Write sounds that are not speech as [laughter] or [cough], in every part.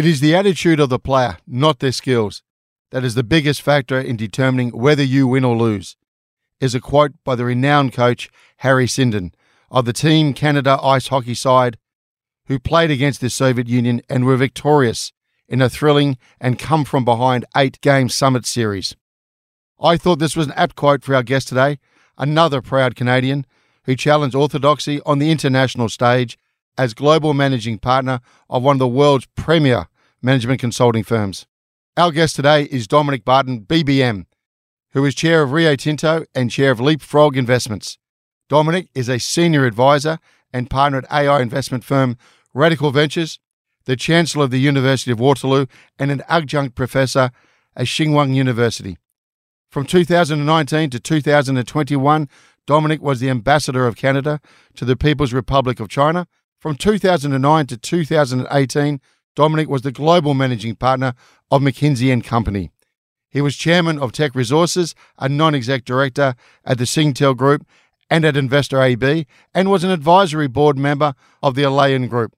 It is the attitude of the player, not their skills, that is the biggest factor in determining whether you win or lose, is a quote by the renowned coach Harry Sinden of the Team Canada ice hockey side, who played against the Soviet Union and were victorious in a thrilling and come from behind eight game summit series. I thought this was an apt quote for our guest today, another proud Canadian who challenged orthodoxy on the international stage as global managing partner of one of the world's premier management consulting firms. Our guest today is Dominic Barton, BBM, who is chair of Rio Tinto and chair of Leapfrog Investments. Dominic is a senior advisor and partner at AI investment firm Radical Ventures, the chancellor of the University of Waterloo, and an adjunct professor at Tsinghua University. From 2019 to 2021, Dominic was the ambassador of Canada to the People's Republic of China. From 2009 to 2018, Dominic was the global managing partner of McKinsey and Company. He was chairman of Teck Resources, a non-exec director at the Singtel Group and at Investor AB, and was an advisory board member of the Alayan Group.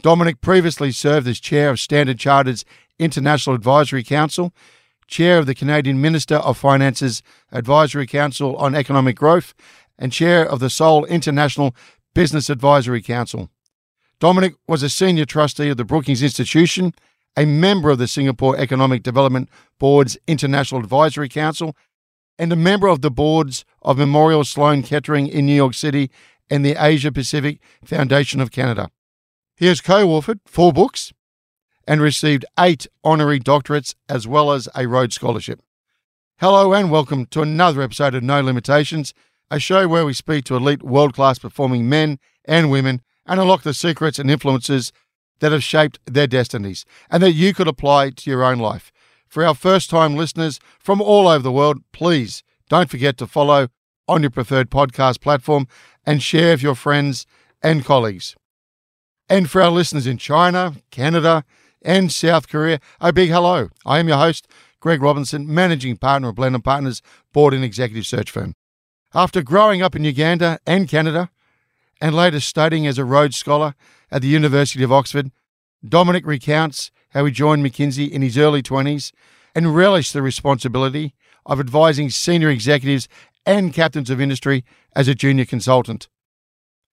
Dominic previously served as chair of Standard Chartered's International Advisory Council, chair of the Canadian Minister of Finance's Advisory Council on Economic Growth, and chair of the Seoul International Business Advisory Council. Dominic was a senior trustee of the Brookings Institution, a member of the Singapore Economic Development Board's International Advisory Council, and a member of the boards of Memorial Sloan Kettering in New York City and the Asia Pacific Foundation of Canada. He has co authored four books and received eight honorary doctorates as well as a Rhodes Scholarship. Hello and welcome to another episode of No Limitations, a show where we speak to elite world class performing men and women and unlock the secrets and influences that have shaped their destinies and that you could apply to your own life. For our first time listeners from all over the world, please don't forget to follow on your preferred podcast platform and share with your friends and colleagues. And for our listeners in China, Canada, and South Korea, a big hello. I am your host, Greg Robinson, managing partner of Blenheim Partners, board and executive search firm. After growing up in Uganda and Canada, and later studying as a Rhodes Scholar at the University of Oxford, Dominic recounts how he joined McKinsey in his early 20s and relished the responsibility of advising senior executives and captains of industry as a junior consultant.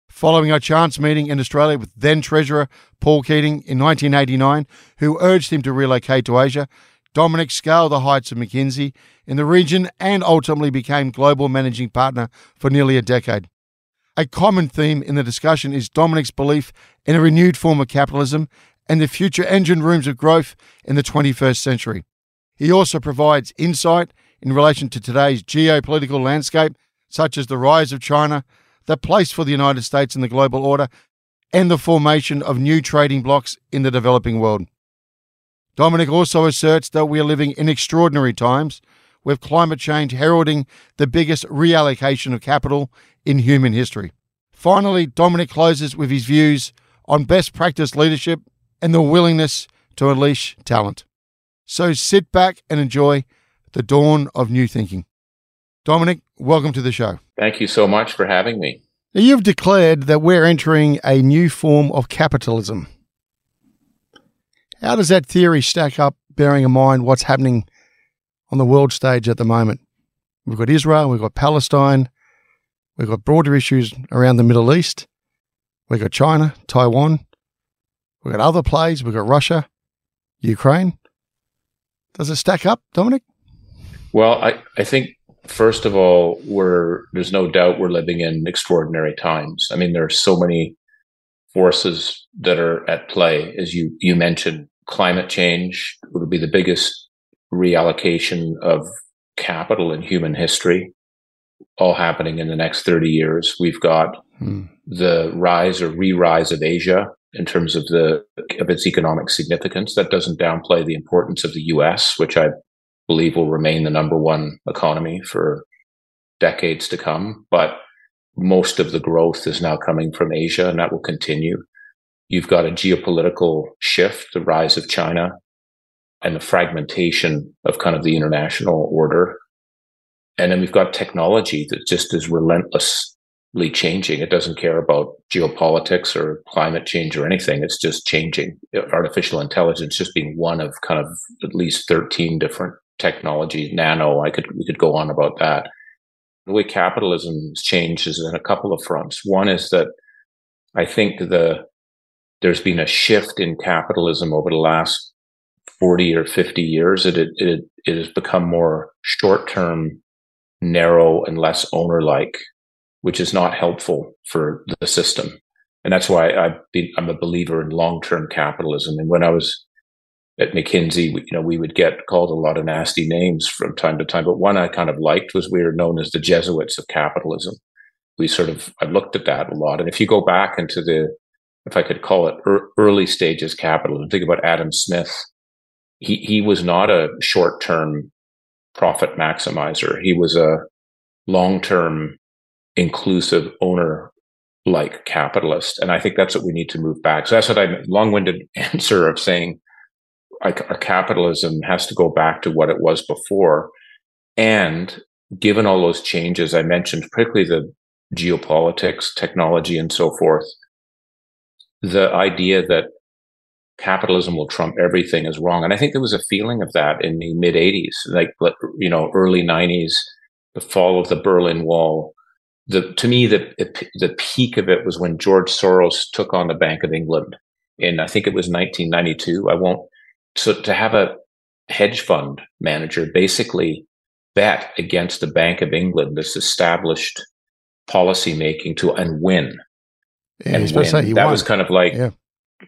Following a chance meeting in Australia with then Treasurer Paul Keating in 1989, who urged him to relocate to Asia, Dominic scaled the heights of McKinsey in the region and ultimately became global managing partner for nearly a decade. A common theme in the discussion is Dominic's belief in a renewed form of capitalism and the future engine rooms of growth in the 21st century. He also provides insight in relation to today's geopolitical landscape, such as the rise of China, the place for the United States in the global order, and the formation of new trading blocs in the developing world. Dominic also asserts that we are living in extraordinary times, with climate change heralding the biggest reallocation of capital in human history. Finally, Dominic closes with his views on best practice leadership and the willingness to unleash talent. So sit back and enjoy the dawn of new thinking. Dominic, welcome to the show. Thank you so much for having me. Now, you've declared that we're entering a new form of capitalism. How does that theory stack up, bearing in mind what's happening on the world stage at the moment? We've got Israel, we've got Palestine, we've got broader issues around the Middle East, we've got China, Taiwan, We've got other plays. We've got Russia, Ukraine. Does it stack up, Dominic? Well, I, I think first of all, we're there's no doubt we're living in extraordinary times. I mean, there are so many forces that are at play, as you you mentioned. Climate change would be the biggest reallocation of capital in human history, all happening in the next 30 years. We've got hmm. the rise or re-rise of Asia in terms of the of its economic significance. That doesn't downplay the importance of the US, which I believe will remain the number one economy for decades to come. But most of the growth is now coming from Asia, and that will continue. You've got a geopolitical shift, the rise of China, and the fragmentation of kind of the international order. And then we've got technology that just is relentlessly changing. It doesn't care about geopolitics or climate change or anything. It's just changing. Artificial intelligence just being one of kind of at least 13 different technologies. Nano, I could, we could go on about that. The way capitalism has changed is in a couple of fronts. One is that I think the, there's been a shift in capitalism over the last 40 or 50 years, it, it, it has become more short term, narrow, and less owner like, which is not helpful for the system. And that's why I, am a believer in long term capitalism. And when I was at McKinsey, you know, we would get called a lot of nasty names from time to time. But one I kind of liked was we were known as the Jesuits of capitalism. We sort of, I looked at that a lot. And if you go back into the, if I could call it early stages capitalism, think about Adam Smith he he was not a short term profit maximizer. He was a long term inclusive owner like capitalist. And I think that's what we need to move back. So that's what I long winded [laughs] answer of saying like our capitalism has to go back to what it was before. And given all those changes I mentioned, particularly the geopolitics, technology, and so forth, the idea that capitalism will trump everything is wrong. And I think there was a feeling of that in the mid 80s, like, you know, early 90s, the fall of the Berlin Wall. The, to me, the, the peak of it was when George Soros took on the Bank of England And I think it was 1992. I won't, so to have a hedge fund manager basically bet against the Bank of England, this established policy making to and win. Yeah, and win. that won. was kind of like yeah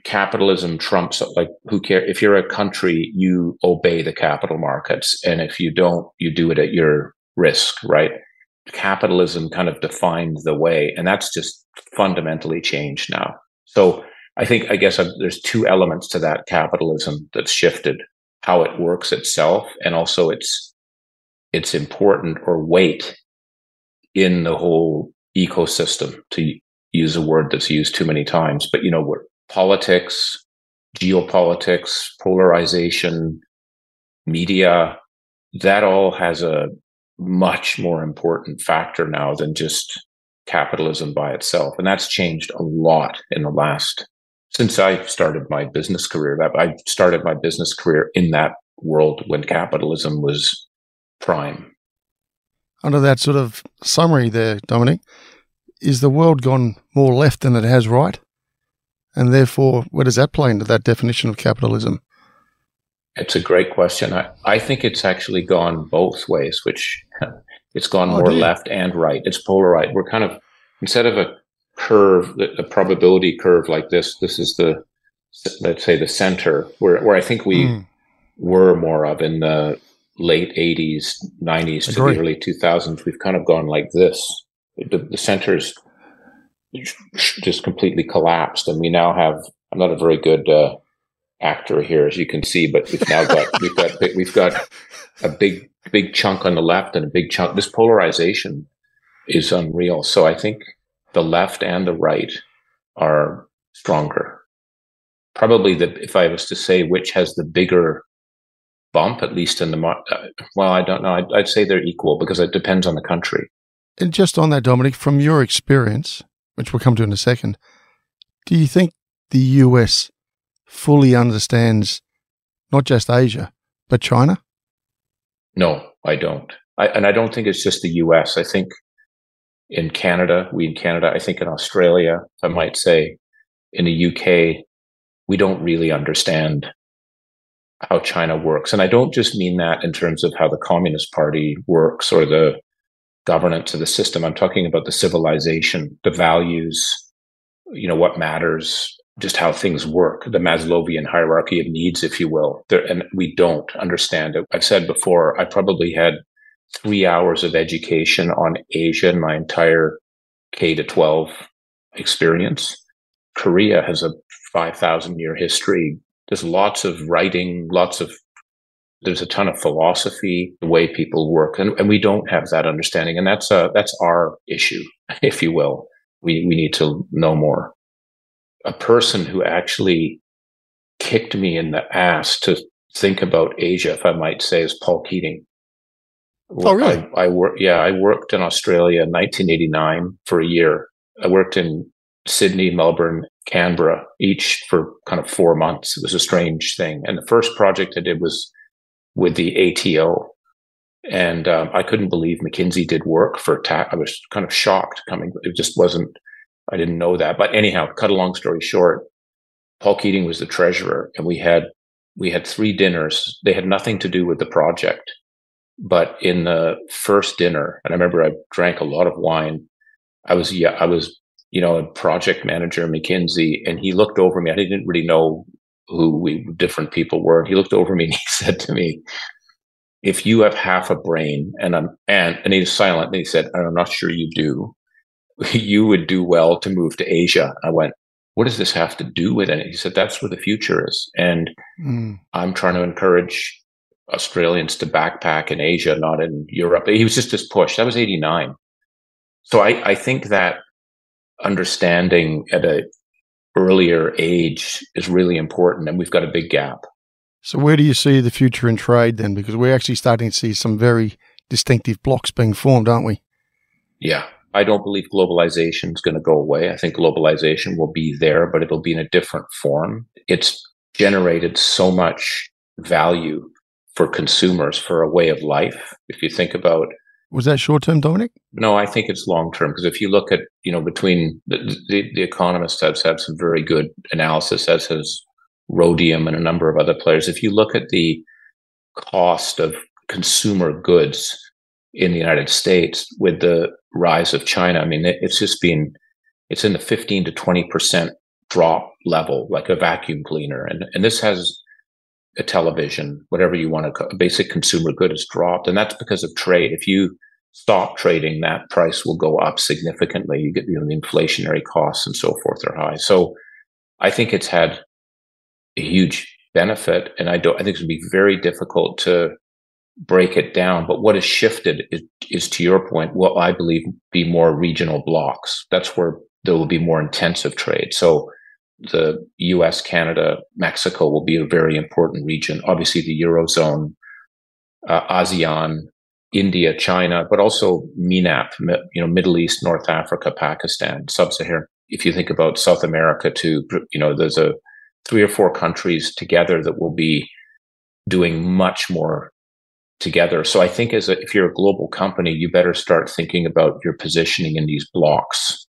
capitalism trumps like who care if you're a country you obey the capital markets and if you don't you do it at your risk right? Capitalism kind of defined the way and that's just fundamentally changed now. So i think i guess there's two elements to that capitalism that's shifted how it works itself and also its its important or weight in the whole ecosystem to use a word that's used too many times but you know we're politics, geopolitics, polarization, media, that all has a much more important factor now than just capitalism by itself. And that's changed a lot in the last, since I started my business career. I started my business career in that world when capitalism was prime. Under that sort of summary there, Dominic, is the world gone more left than it has right? And therefore, where does that play into that definition of capitalism? It's a great question. I, I think it's actually gone both ways, which [laughs] it's gone oh, more left and right. It's polarized. We're kind of, instead of a curve, a probability curve like this, this is the, let's say the center where, where I think we mm. were more of in the late 80s, 90s to the early 2000s. We've kind of gone like this. The, the center's [laughs] just completely collapsed. And we now have, I'm not a very good uh, actor here, as you can see, but we've now got, [laughs] we've got, we've got a big, big chunk on the left and a big chunk. This polarization is unreal. So I think the left and the right are stronger. Probably the, if I was to say which has the bigger bump, at least in the, uh, well, I don't know. I'd, I'd say they're equal because it depends on the country. And just on that, Dominic, from your experience, which we'll come to in a second, do you think the US fully understands not just Asia, but China? No, I don't. I, and I don't think it's just the US. I think in Canada, we in Canada, I think in Australia, I might say in the UK, we don't really understand how China works. And I don't just mean that in terms of how the Communist Party works or the governance of the system. I'm talking about the civilization, the values, you know, what matters, just how things work, the Maslowian hierarchy of needs, if you will. There, and we don't understand it. I've said before, I probably had three hours of education on Asia in my entire K to 12 experience. Korea has a 5,000 year history. There's lots of writing, lots of, there's a ton of philosophy, the way people work. And, and we don't have that understanding. And that's, a, that's our issue, [laughs] if you will. We, we need to know more. A person who actually kicked me in the ass to think about Asia, if I might say, is Paul Keating. Oh, really? I, I worked, yeah, I worked in Australia in 1989 for a year. I worked in Sydney, Melbourne, Canberra, each for kind of four months. It was a strange thing. And the first project I did was with the ATO. And um, I couldn't believe McKinsey did work for tax. I was kind of shocked coming. It just wasn't, I didn't know that. But anyhow, cut a long story short, Paul Keating was the treasurer and we had, we had three dinners. They had nothing to do with the project. But in the first dinner, and I remember I drank a lot of wine. I was, yeah, I was you know, a project manager, McKinsey, and he looked over me. I didn't really know who we different people were. He looked over me and [laughs] he said to me, if you have half a brain and I'm and and he was silent and he said, I'm not sure you do, [laughs] you would do well to move to Asia. I went, what does this have to do with it? He said, that's where the future is. And mm. I'm trying to encourage Australians to backpack in Asia, not in Europe. He was just this push. That was 89. So I, I think that understanding at a earlier age is really important and we've got a big gap. So where do you see the future in trade then? Because we're actually starting to see some very distinctive blocks being formed aren't we? Yeah. I don't believe globalization is going to go away. I think globalization will be there but it'll be in a different form. It's generated so much value for consumers for a way of life. If you think about was that short term, Dominic? No, I think it's long term because if you look at, you know, between the, the, the Economist has had some very good analysis, as has Rhodium and a number of other players. If you look at the cost of consumer goods in the United States with the rise of China, I mean, it's just been, it's in the 15 to 20% drop level, like a vacuum cleaner. And, and this has a television, whatever you want to, a basic consumer good has dropped. And that's because of trade. If you stop trading, that price will go up significantly. You get, you know, the inflationary costs and so forth are high. So I think it's had a huge benefit. And I don't, I think it's going to be very difficult to break it down. But what has shifted is, is to your point, what I believe be more regional blocks. That's where there will be more intensive trade. So the US, Canada, Mexico will be a very important region. Obviously, the Eurozone, uh, ASEAN, India, China, but also MENAP, you know, Middle East, North Africa, Pakistan, Sub-Saharan. If you think about South America too, you know, there's a three or four countries together that will be doing much more together. So I think as a, if you're a global company, you better start thinking about your positioning in these blocks.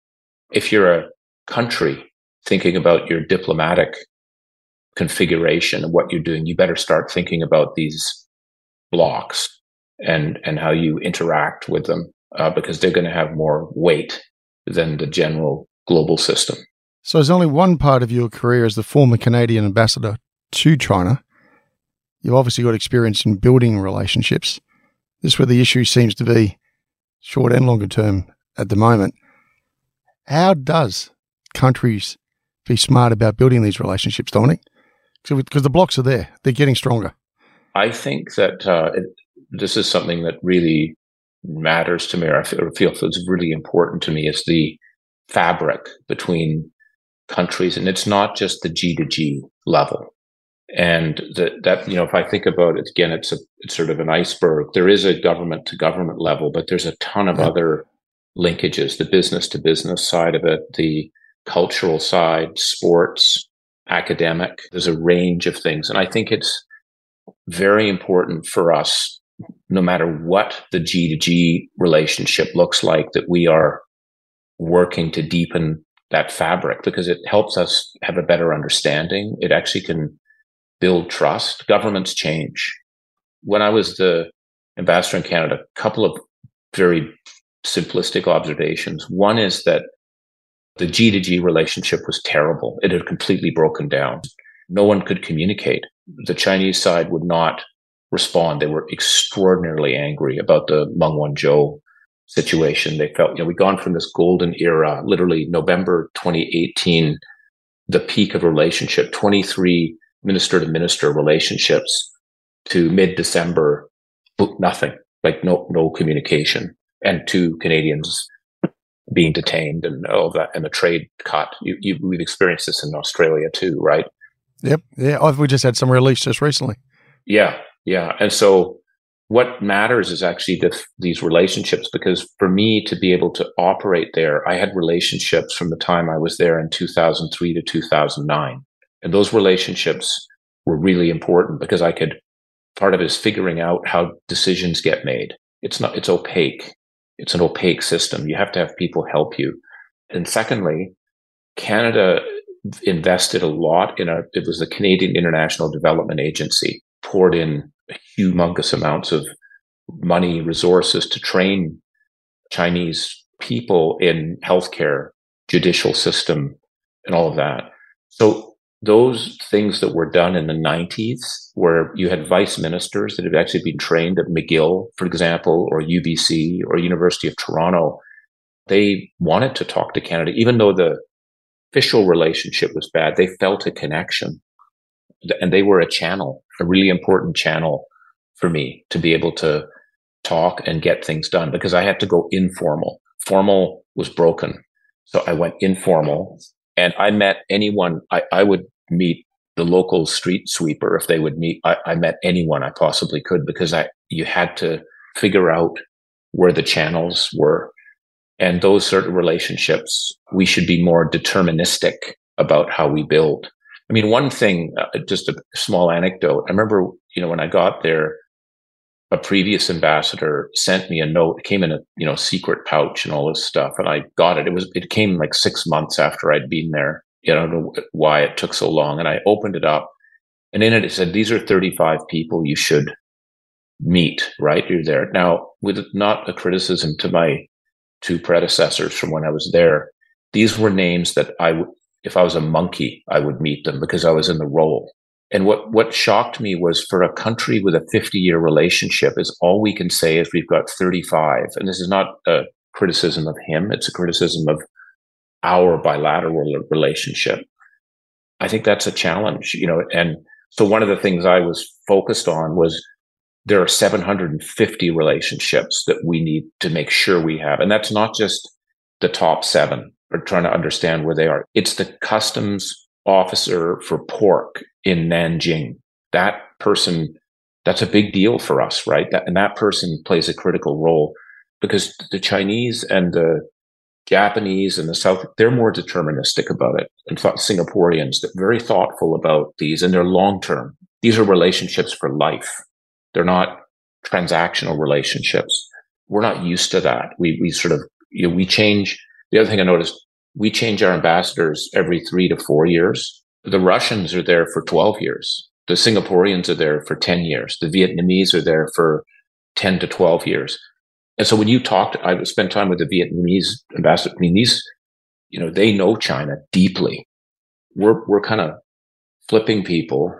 If you're a country, thinking about your diplomatic configuration and what you're doing, you better start thinking about these blocks and and how you interact with them uh, because they're going to have more weight than the general global system. So, there's only one part of your career as the former Canadian ambassador to China. You've obviously got experience in building relationships. This is where the issue seems to be short and longer term at the moment. How does countries be smart about building these relationships, Dominic? Because the blocks are there, they're getting stronger. I think that uh, it, this is something that really matters to me, or I feel, feel it's really important to me, is the fabric between countries, and it's not just the G to G level. And that, that you know, if I think about it again, it's a it's sort of an iceberg. There is a government to government level, but there's a ton of yeah. other linkages: the business to business side of it, the cultural side, sports, academic. There's a range of things. And I think it's very important for us, no matter what the G to G relationship looks like, that we are working to deepen that fabric because it helps us have a better understanding. It actually can build trust. Governments change. When I was the ambassador in Canada, a couple of very simplistic observations. One is that the G to G relationship was terrible. It had completely broken down. No one could communicate. The Chinese side would not respond. They were extraordinarily angry about the Meng Wanzhou situation. They felt, you know, we'd gone from this golden era, literally November 2018, the peak of relationship, 23 minister to minister relationships to mid December, nothing, like no, no communication and two Canadians being detained and all that and the trade cut. You, you, we've experienced this in Australia too, right? Yep. Yeah. Oh, we just had some release just recently. Yeah. Yeah. And so what matters is actually the, these relationships because for me to be able to operate there, I had relationships from the time I was there in 2003 to 2009. And those relationships were really important because I could, part of it is figuring out how decisions get made. It's not, it's opaque. It's an opaque system. You have to have people help you. And secondly, Canada invested a lot in a, it was the Canadian International Development Agency, poured in humongous amounts of money, resources to train Chinese people in healthcare, judicial system, and all of that. So those things that were done in the 90s, where you had vice ministers that had actually been trained at McGill, for example, or UBC or University of Toronto, they wanted to talk to Canada, even though the official relationship was bad. They felt a connection and they were a channel, a really important channel for me to be able to talk and get things done because I had to go informal. Formal was broken. So I went informal and I met anyone I, I would meet the local street sweeper if they would meet. I, I met anyone I possibly could because I, you had to figure out where the channels were and those certain relationships. We should be more deterministic about how we build. I mean, one thing, uh, just a small anecdote. I remember, you know, when I got there, a previous ambassador sent me a note. It came in a you know secret pouch and all this stuff, and I got it. It was it came like six months after I'd been there. You know, I don't know why it took so long, and I opened it up, and in it it said these are 35 people you should meet. Right, you're there now with not a criticism to my two predecessors from when I was there. These were names that I would, if I was a monkey, I would meet them because I was in the role. And what, what shocked me was for a country with a 50 year relationship is all we can say is we've got 35. And this is not a criticism of him. It's a criticism of our bilateral relationship. I think that's a challenge, you know, and so one of the things I was focused on was there are 750 relationships that we need to make sure we have. And that's not just the top seven or trying to understand where they are. It's the customs officer for pork in Nanjing. That person, that's a big deal for us, right? That, and that person plays a critical role because the Chinese and the Japanese and the South, they're more deterministic about it. And Singaporeans, they're very thoughtful about these and they're long term. These are relationships for life. They're not transactional relationships. We're not used to that. We, we sort of, you know, we change. The other thing I noticed, we change our ambassadors every three to four years. The Russians are there for 12 years. The Singaporeans are there for 10 years. The Vietnamese are there for 10 to 12 years. And so when you talked, I spent time with the Vietnamese ambassador. I mean, these, you know, they know China deeply. We're, we're kind of flipping people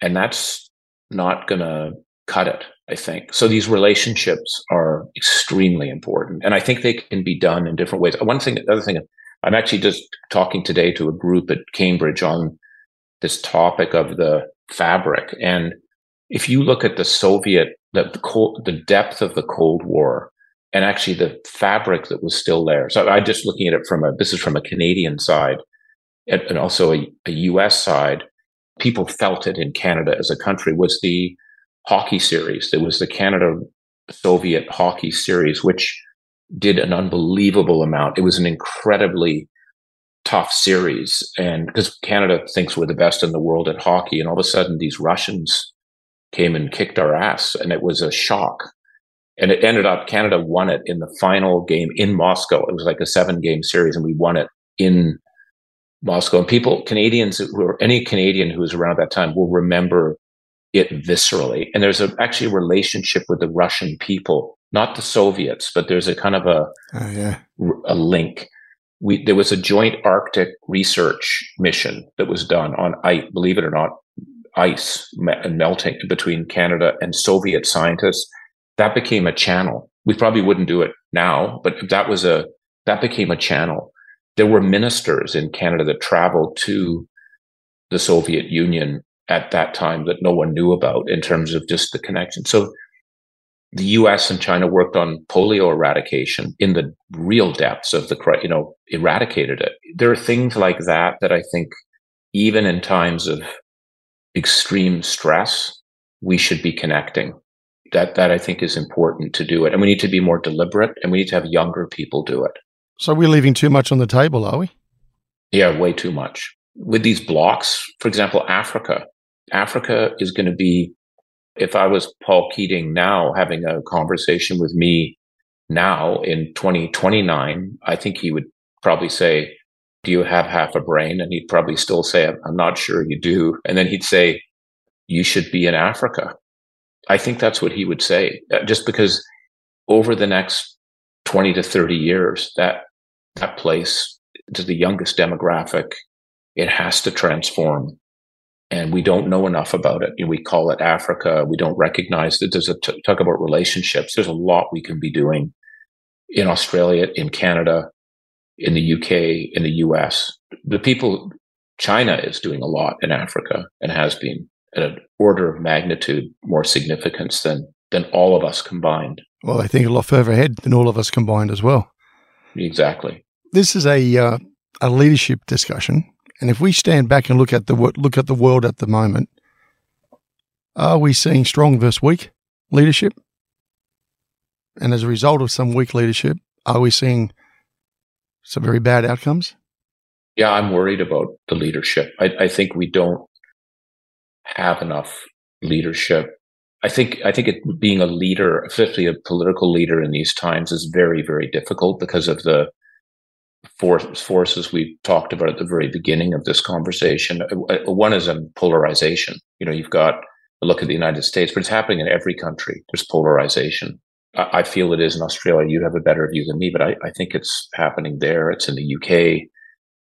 and that's not going to cut it, I think. So these relationships are extremely important. And I think they can be done in different ways. One thing, the other thing I'm actually just talking today to a group at Cambridge on this topic of the fabric. And if you look at the Soviet, the, the, cold, the depth of the Cold War, and actually the fabric that was still there. So I'm just looking at it from a, this is from a Canadian side and also a, a US side. People felt it in Canada as a country was the hockey series. There was the Canada Soviet hockey series, which did an unbelievable amount. It was an incredibly tough series. And because Canada thinks we're the best in the world at hockey, and all of a sudden these Russians came and kicked our ass, and it was a shock. And it ended up Canada won it in the final game in Moscow. It was like a seven game series, and we won it in Moscow. And people, Canadians who are any Canadian who was around that time will remember it viscerally. And there's a, actually a relationship with the Russian people, not the Soviets, but there's a kind of a, oh, yeah. a link. We, there was a joint Arctic research mission that was done on I believe it or not, ice melting between Canada and Soviet scientists. That became a channel. We probably wouldn't do it now, but that was a, that became a channel. There were ministers in Canada that traveled to the Soviet Union at that time that no one knew about in terms of just the connection. So the US and China worked on polio eradication in the real depths of the, you know, eradicated it. There are things like that that I think even in times of extreme stress, we should be connecting. That, that I think is important to do it. And we need to be more deliberate and we need to have younger people do it. So we're leaving too much on the table, are we? Yeah, way too much. With these blocks, for example, Africa, Africa is going to be, if I was Paul Keating now having a conversation with me now in 2029, I think he would probably say, do you have half a brain? And he'd probably still say, I'm not sure you do. And then he'd say, you should be in Africa. I think that's what he would say, uh, just because over the next 20 to 30 years, that, that place to the youngest demographic, it has to transform and we don't know enough about it. We call it Africa. We don't recognize that there's a t- talk about relationships. There's a lot we can be doing in Australia, in Canada, in the UK, in the US. The people, China is doing a lot in Africa and has been at an order of magnitude more significance than, than all of us combined. Well, I think a lot further ahead than all of us combined as well. Exactly. This is a, uh, a leadership discussion and if we stand back and look at the look at the world at the moment, are we seeing strong versus weak leadership? And as a result of some weak leadership, are we seeing some very bad outcomes? Yeah, I'm worried about the leadership. I, I think we don't have enough leadership. I think I think it, being a leader, especially a political leader in these times, is very very difficult because of the force, forces we talked about at the very beginning of this conversation. Uh, uh, one is a polarization. You know, you've got look at the United States, but it's happening in every country. There's polarization. I, feel it is in Australia. You have a better view than me, but I, I think it's happening there. It's in the UK.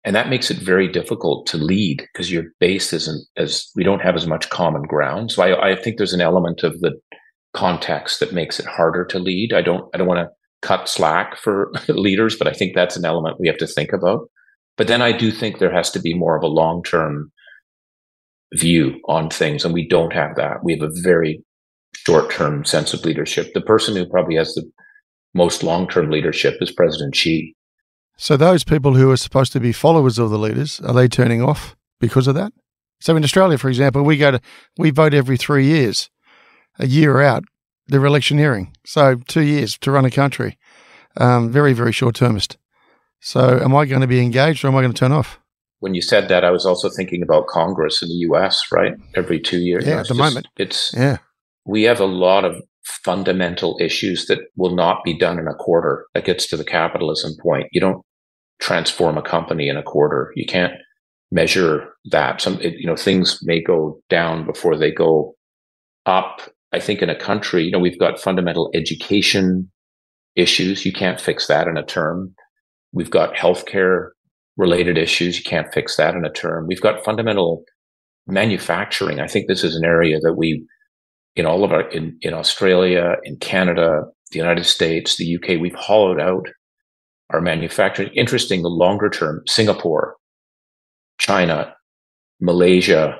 And that makes it very difficult to lead because your base isn't as, we don't have as much common ground. So I, I think there's an element of the context that makes it harder to lead. I don't, I don't want to cut slack for [laughs] leaders, but I think that's an element we have to think about. But then I do think there has to be more of a long term view on things, and we don't have that. We have a very short term sense of leadership. The person who probably has the most long term leadership is President Xi. So those people who are supposed to be followers of the leaders are they turning off because of that? So in Australia, for example, we go to we vote every three years, a year out they're electioneering. So two years to run a country. Um, very, very short termist. So am I going to be engaged or am I going to turn off? When you said that, I was also thinking about Congress in the US, right? Every two years. Yeah, at the just, moment. It's, yeah. We have a lot of fundamental issues that will not be done in a quarter. That gets to the capitalism point. You don't transform a company in a quarter. You can't measure that. Some, it, you know, things may go down before they go up I think in a country, you know, we've got fundamental education issues. You can't fix that in a term. We've got healthcare related issues. You can't fix that in a term. We've got fundamental manufacturing. I think this is an area that we, in all of our, in, in Australia, in Canada, the United States, the UK, we've hollowed out our manufacturing. Interesting, the longer term, Singapore, China, Malaysia,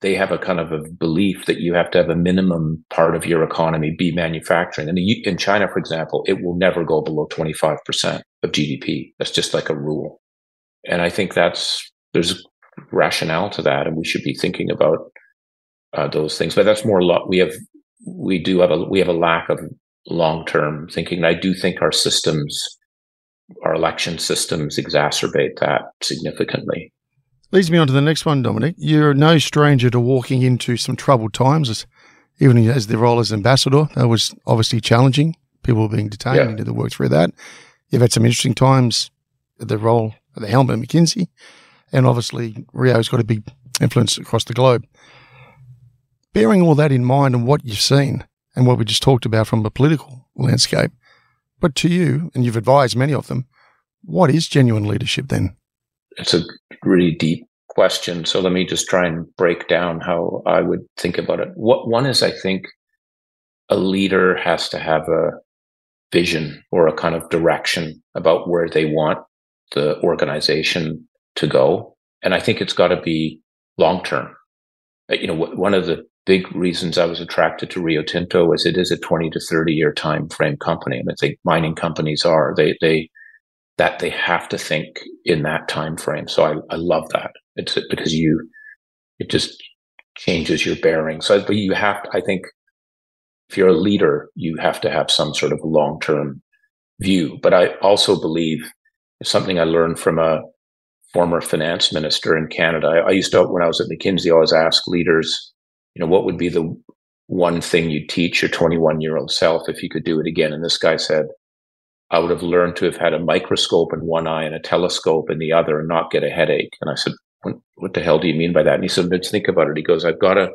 they have a kind of a belief that you have to have a minimum part of your economy be manufacturing. And in China, for example, it will never go below 25% of GDP. That's just like a rule. And I think that's, there's rationale to that. And we should be thinking about uh, those things. But that's more, lo- we have, we do have a, we have a lack of long term thinking. And I do think our systems, our election systems exacerbate that significantly. Leads me on to the next one, Dominic. You're no stranger to walking into some troubled times, as, even as the role as ambassador. That was obviously challenging. People were being detained. Yeah. You did the work through that. You've had some interesting times, at the role at the helm of McKinsey, and obviously Rio's got a big influence across the globe. Bearing all that in mind and what you've seen and what we just talked about from the political landscape, but to you, and you've advised many of them, what is genuine leadership then? It's a really deep question. So let me just try and break down how I would think about it. What one is, I think, a leader has to have a vision or a kind of direction about where they want the organization to go. And I think it's got to be long term. You know, one of the big reasons I was attracted to Rio Tinto was it is a 20 to 30 year time frame company. And I think mining companies are, they, they, that they have to think in that time frame. So I, I love that. It's because you, it just changes your bearing. So, but you have to, I think if you're a leader, you have to have some sort of long term view. But I also believe something I learned from a former finance minister in Canada. I, I used to, when I was at McKinsey, always ask leaders, you know, what would be the one thing you'd teach your 21 year old self if you could do it again? And this guy said, I would have learned to have had a microscope in one eye and a telescope in the other and not get a headache. And I said, what, the hell do you mean by that? And he said, let's think about it. He goes, I've got to,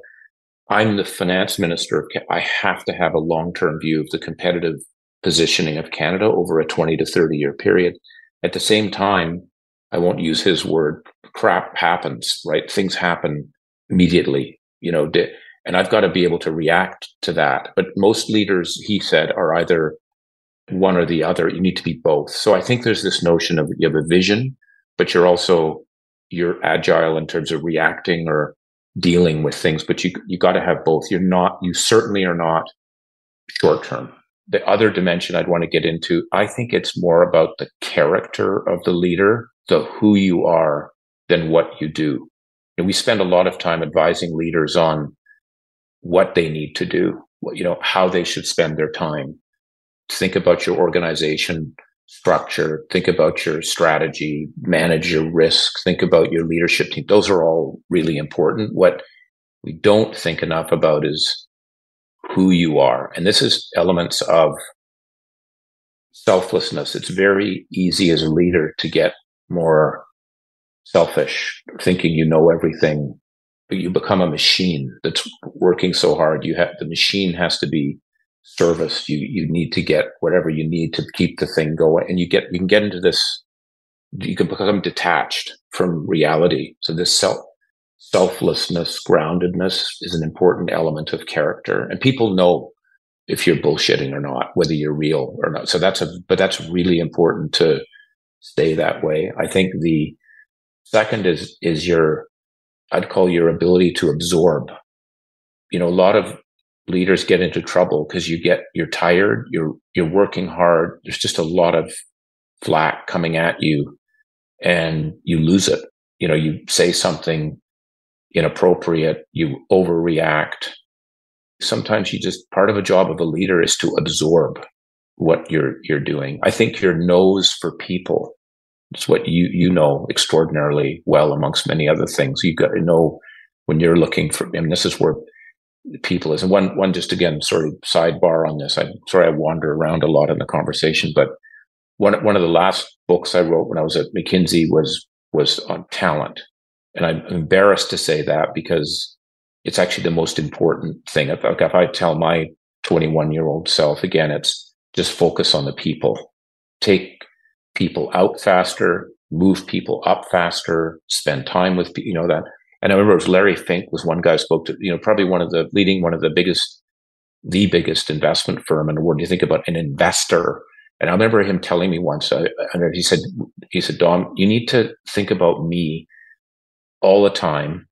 I'm the finance minister. I have to have a long term view of the competitive positioning of Canada over a 20 to 30 year period. At the same time, I won't use his word, crap happens, right? Things happen immediately, you know, and I've got to be able to react to that. But most leaders, he said, are either one or the other. You need to be both. So I think there's this notion of you have a vision, but you're also you're agile in terms of reacting or dealing with things. But you you got to have both. You're not. You certainly are not short term. The other dimension I'd want to get into, I think it's more about the character of the leader, the who you are, than what you do. We spend a lot of time advising leaders on what they need to do, you know, how they should spend their time think about your organization structure, think about your strategy, manage your risk, think about your leadership team. Those are all really important. What we don't think enough about is who you are. And this is elements of selflessness. It's very easy as a leader to get more selfish, thinking you know everything, but you become a machine that's working so hard. You have the machine has to be serviced. You you need to get whatever you need to keep the thing going, and you get you can get into this. You can become detached from reality. So this self selflessness, groundedness is an important element of character, and people know if you're bullshitting or not, whether you're real or not. So that's a but that's really important to stay that way. I think the second is is your I'd call your ability to absorb. You know, a lot of leaders get into trouble because you get you're tired you're you're working hard there's just a lot of flack coming at you and you lose it. You know you say something inappropriate you overreact. Sometimes you just part of a job of a leader is to absorb what you're you're doing. I think your nose for people it's what you you know extraordinarily well amongst many other things you got to know when you're looking for I mean this is where people is. And one, one just again, sort of sidebar on this. I'm sorry I wander around a lot in the conversation, but one, one of the last books I wrote when I was at McKinsey was, was on talent. And I'm embarrassed to say that because it's actually the most important thing. If, if I tell my 21 year old self again, it's just focus on the people, take people out faster, move people up faster, spend time with, you know, that and I remember it was Larry Fink was one guy spoke to, you know, probably one of the leading one of the biggest, the biggest investment firm in the world. You think about an investor. And I remember him telling me once, and he said, he said, Dom, you need to think about me all the time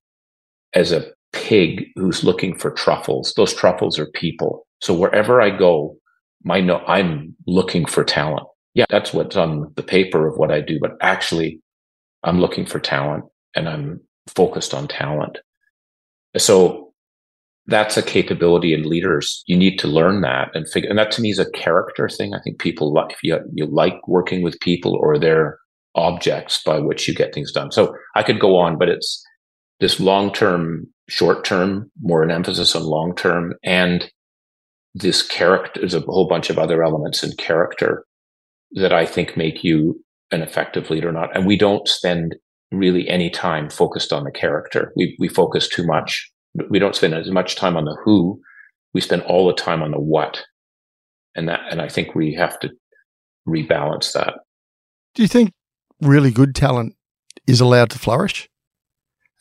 as a pig who's looking for truffles. Those truffles are people. So wherever I go, my no, I'm looking for talent. Yeah, that's what's on the paper of what I do, but actually I'm looking for talent and I'm focused on talent. So that's a capability in leaders. You need to learn that and figure, and that to me is a character thing. I think people like, if you, you like working with people or their objects by which you get things done. So I could go on, but it's this long term, short term, more an emphasis on long term and this character. There's a whole bunch of other elements in character that I think make you an effective leader or not. And we don't spend really any time focused on the character. We, we focus too much. We don't spend as much time on the who. We spend all the time on the what. And that, and I think we have to rebalance that. Do you think really good talent is allowed to flourish?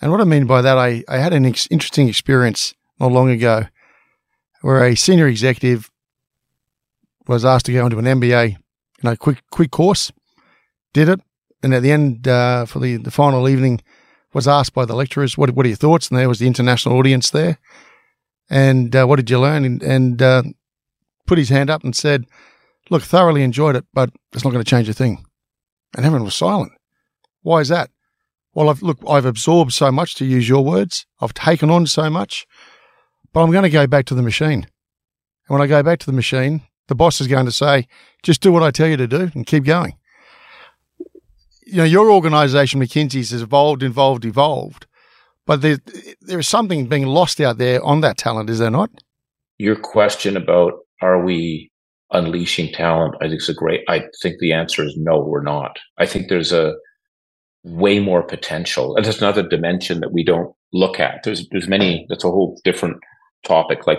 And what I mean by that, I, I had an ex- interesting experience not long ago where a senior executive was asked to go into an MBA, you know, quick quick course, did it, and at the end uh, for the, the final evening was asked by the lecturers, "What what are your thoughts?" And there was the international audience there, and uh, what did you learn? And, and uh, put his hand up and said, "Look, thoroughly enjoyed it, but it's not going to change a thing." And everyone was silent. Why is that? Well, I've, look, I've absorbed so much, to use your words. I've taken on so much, but I'm going to go back to the machine. And when I go back to the machine, the boss is going to say, just do what I tell you to do and keep going. You know, your organization, McKinsey's, has evolved, evolved, evolved, but there, there is something being lost out there on that talent, is there not? Your question about are we unleashing talent, I think is a great, I think the answer is no, we're not. I think there's a, way more potential. And there's another dimension that we don't look at. There's there's many. That's a whole different topic. Like,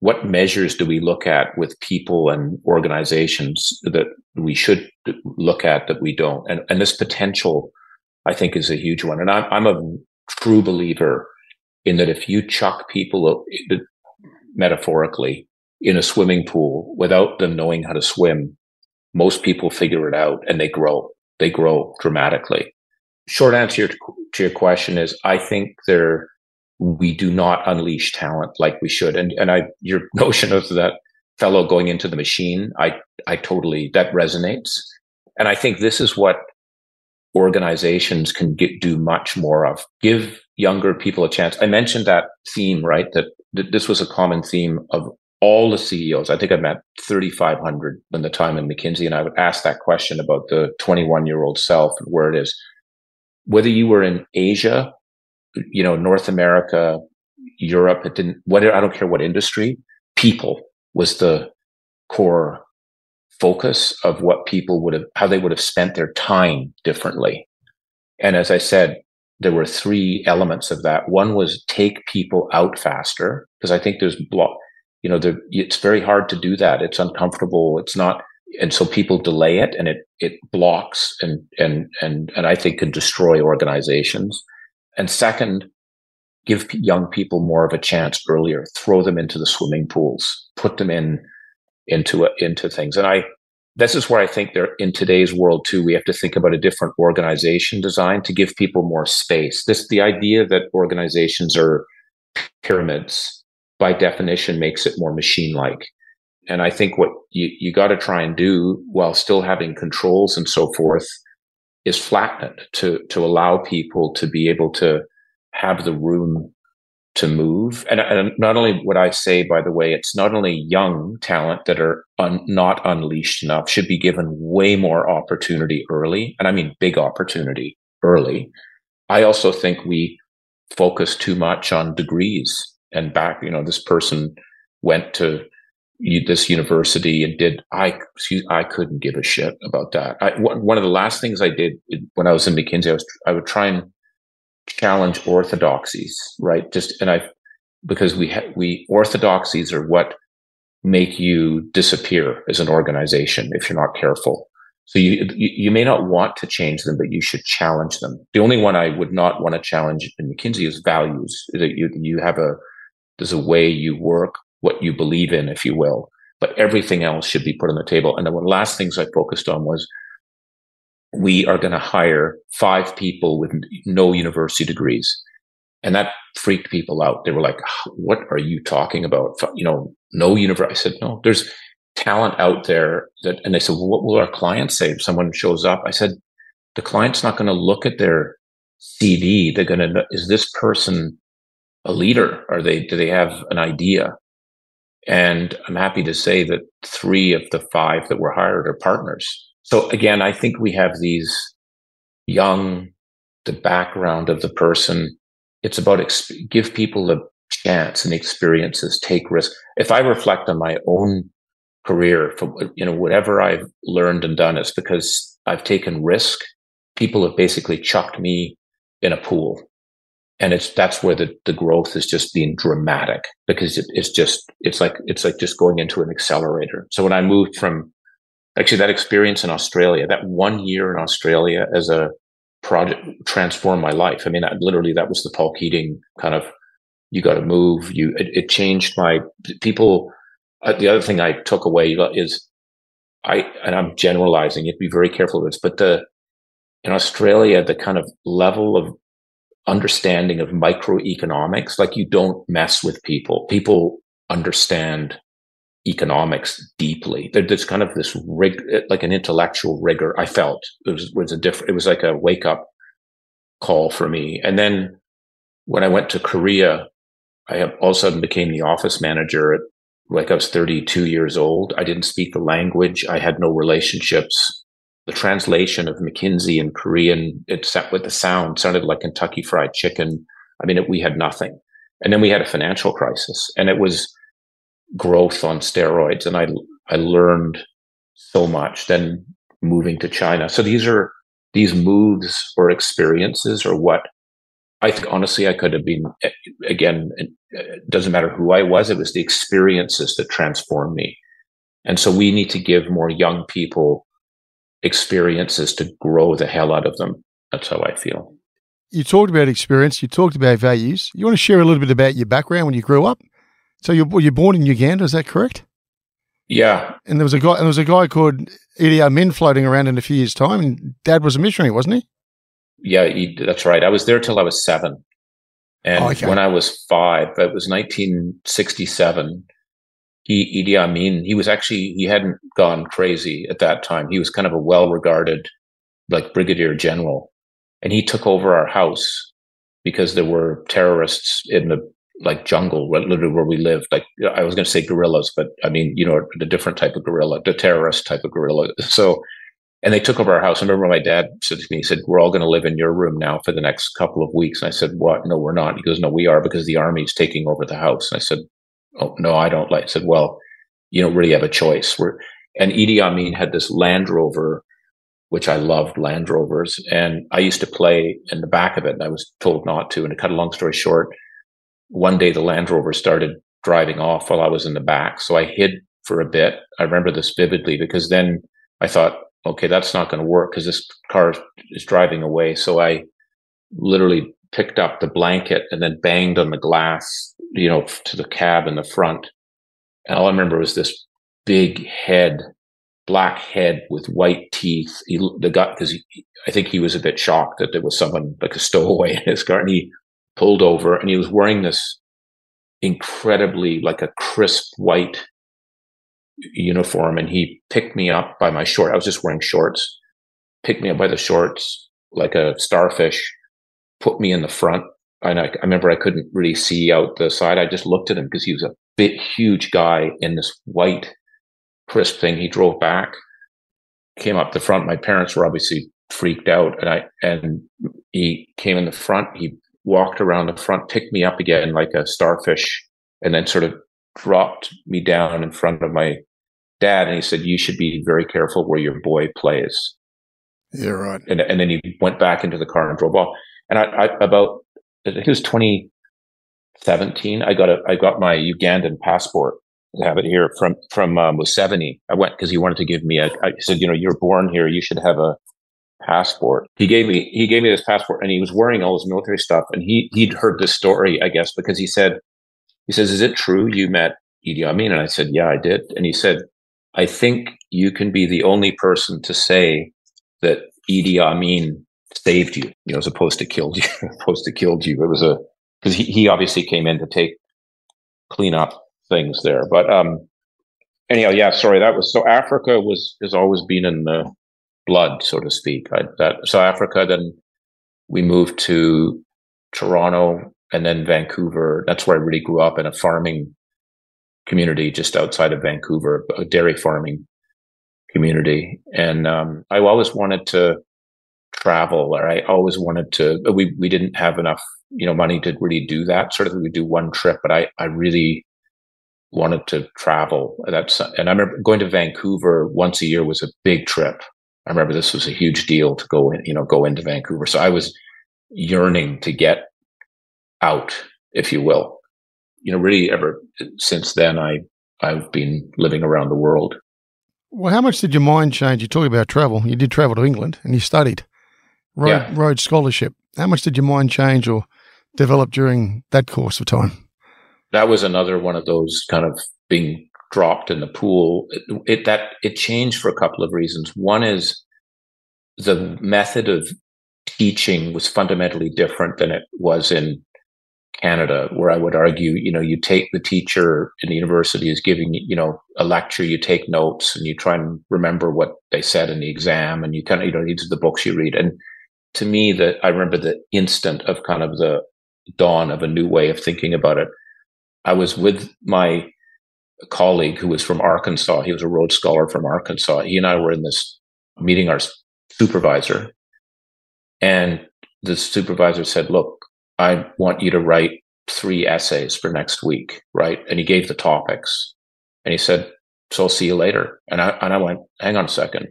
what measures do we look at with people and organizations that we should look at that we don't? And and this potential, I think, is a huge one. And I'm I'm a true believer in that if you chuck people metaphorically in a swimming pool without them knowing how to swim, most people figure it out and they grow. They grow dramatically short answer to your question is I think there we do not unleash talent like we should. And and I your [laughs] notion of that fellow going into the machine, I I totally that resonates. And I think this is what organizations can get, do much more of. Give younger people a chance. I mentioned that theme, right? That, this was a common theme of all the CEOs. I think I met 3,500 in the time in McKinsey, and I would ask that question about the 21 year old self and where it is whether you were in Asia, you know, North America, Europe, it didn't, whether, I don't care what industry, people was the core focus of what people would have, how they would have spent their time differently. And as I said, there were three elements of that. One was take people out faster, because I think there's block, you know, there, it's very hard to do that. It's uncomfortable. It's not, and so people delay it and it it blocks and and and and I think could destroy organizations. And second, give young people more of a chance earlier. Throw them into the swimming pools. Put them in into into things. And I this is where I think there in today's world too. We have to think about a different organization design to give people more space. This the idea that organizations are pyramids by definition makes it more machine like and I think what you, you got to try and do while still having controls and so forth is flattened to, to allow people to be able to have the room to move. And, and not only would I say, by the way, it's not only young talent that are un, not unleashed enough should be given way more opportunity early. And I mean big opportunity early. I also think we focus too much on degrees and back, you know, this person went to this university and did I excuse, I couldn't give a shit about that. I, one of the last things I did when I was in McKinsey, I was I would try and challenge orthodoxies, right? Just and I because we ha- we orthodoxies are what make you disappear as an organization if you're not careful. So you, you you may not want to change them, but you should challenge them. The only one I would not want to challenge in McKinsey is values. That you you have a there's a way you work what you believe in, if you will. But everything else should be put on the table. And the last things I focused on was we are going to hire five people with no university degrees. And that freaked people out. They were like, what are you talking about? You know, no university. I said, no, there's talent out there that, and they said, well, what will our clients say if someone shows up? I said, the client's not going to look at their CV. They're going to, is this person a leader? Are they, do they have an idea? And I'm happy to say that three of the five that were hired are partners. So again, I think we have these young, the background of the person. It's about exp- give people the chance and experiences, take risks. If I reflect on my own career from, you know, whatever I've learned and done, it's because I've taken risk. People have basically chucked me in a pool. And it's that's where the, the growth is just being dramatic because it, it's just it's like it's like just going into an accelerator. So when I moved from actually that experience in Australia, that one year in Australia as a project transformed my life. I mean, I, literally that was the Paul Keating kind of you got to move. You it, it, changed my people. Uh, the other thing I took away is I and I'm generalizing. You have to be very careful with this, but the in Australia the kind of level of understanding of microeconomics, like you don't mess with people. People understand economics deeply. There's kind of this rig, like an intellectual rigor. I felt it was was a different. It was like a wake up call for me. And then when I went to Korea, I all of a sudden became the office manager at like I was 32 years old. I didn't speak the language. I had no relationships. The translation of McKinsey in Korean, it set with the sound sounded like Kentucky Fried Chicken. I mean, it, we had nothing. And then we had a financial crisis, and it was growth on steroids. And I I learned so much. Then moving to China. So these are these moves or experiences or what I think honestly, I could have been again. It doesn't matter who I was; it was the experiences that transformed me. And so we need to give more young people experiences to grow the hell out of them. That's how I feel. You talked about experience. You talked about values. You want to share a little bit about your background when you grew up? So you were you're born in Uganda, is that correct? Yeah. And there was a guy. And there was a guy called Idi Amin floating around in a few years' time. And Dad was a missionary, wasn't he? yeah, that's right. I was there till I was seven. And oh, okay. when I was five, that was 1967. He, Idi Amin, he was actually, he hadn't gone crazy at that time. He was kind of a well regarded, like brigadier general. And he took over our house because there were terrorists in the like jungle, literally where we lived. Like I was going to say guerrillas, but I mean, you know, the different type of guerrilla, the terrorist type of guerrilla. [laughs] So and they took over our house. I remember my dad said to me, he said, we're all going to live in your room now for the next couple of weeks. And I said, what? No, we're not. He goes, no, we are because the army's taking over the house. And I said, oh, no, I don't like, I said, well, you don't really have a choice. We're, and Idi Amin had this Land Rover, which I loved Land Rovers. And I used to play in the back of it and I was told not to. And to cut a long story short, one day the Land Rover started driving off while I was in the back. So I hid for a bit. I remember this vividly because then I thought, okay, that's not going to work because this car is driving away. So I literally picked up the blanket and then banged on the glass, you know, to the cab in the front. And all I remember was this big head, black head with white teeth. He, the guy, because I think he was a bit shocked that there was someone like a stowaway [laughs] in his car and he pulled over and he was wearing this incredibly like a crisp white uniform and he picked me up by my short. I was just wearing shorts, picked me up by the shorts like a starfish, put me in the front. And I, I remember I couldn't really see out the side. I just looked at him because he was a big, huge guy in this white, crisp thing. He drove back, came up the front. My parents were obviously freaked out, and I and he came in the front. He walked around the front, picked me up again like a starfish, and then sort of dropped me down in front of my dad and he said, you should be very careful where your boy plays. Yeah, right. And, and then he went back into the car and drove off. And I, I about, I think it was 2017. I got a, I got my Ugandan passport. I have it here from, from, um, Museveni. I went because he wanted to give me a, I said, you know, you're born here. You should have a passport. He gave me, he gave me this passport and he was wearing all his military stuff. And he, he'd heard this story, I guess, because he said, he says, is it true you met Idi Amin? And I said, yeah, I did. And he said, I think you can be the only person to say that Idi Amin saved you, you know, as opposed to killed you, [laughs] as opposed to killed you. It was a because he, he obviously came in to take clean up things there. But um anyhow, yeah, sorry, that was so Africa was has always been in the blood, so to speak. I, that so Africa, then we moved to Toronto and then Vancouver. That's where I really grew up in a farming community just outside of Vancouver, a dairy farming community. And um, I always wanted to travel, or I always wanted to. We we didn't have enough, you know, money to really do that. Sort of, we do one trip, but I I really wanted to travel. That's and I remember going to Vancouver once a year was a big trip. I remember this was a huge deal to go in, you know, go into Vancouver. So I was yearning to get out, if you will. You know, really ever since then, I, I've been living around the world. Well, how much did your mind change? You talk about travel. You did travel to England and you studied road, Yeah. Rhodes scholarship. How much did your mind change or develop during that course of time? that was another one of those kind of being dropped in the pool. It, it that it changed for a couple of reasons. One is the method of teaching was fundamentally different than it was in Canada, where I would argue, you know, you take the teacher in the university is giving, you know, a lecture, you take notes and you try and remember what they said in the exam and you kind of, you know, these are the books you read. And to me, that I remember the instant of kind of the dawn of a new way of thinking about it. I was with my colleague who was from Arkansas. He was a Rhodes Scholar from Arkansas. He and I were in this meeting our supervisor, and the supervisor said, "Look, I want you to write three essays for next week, right?" And he gave the topics, and he said, "So I'll see you later." And I and I went, "Hang on a second,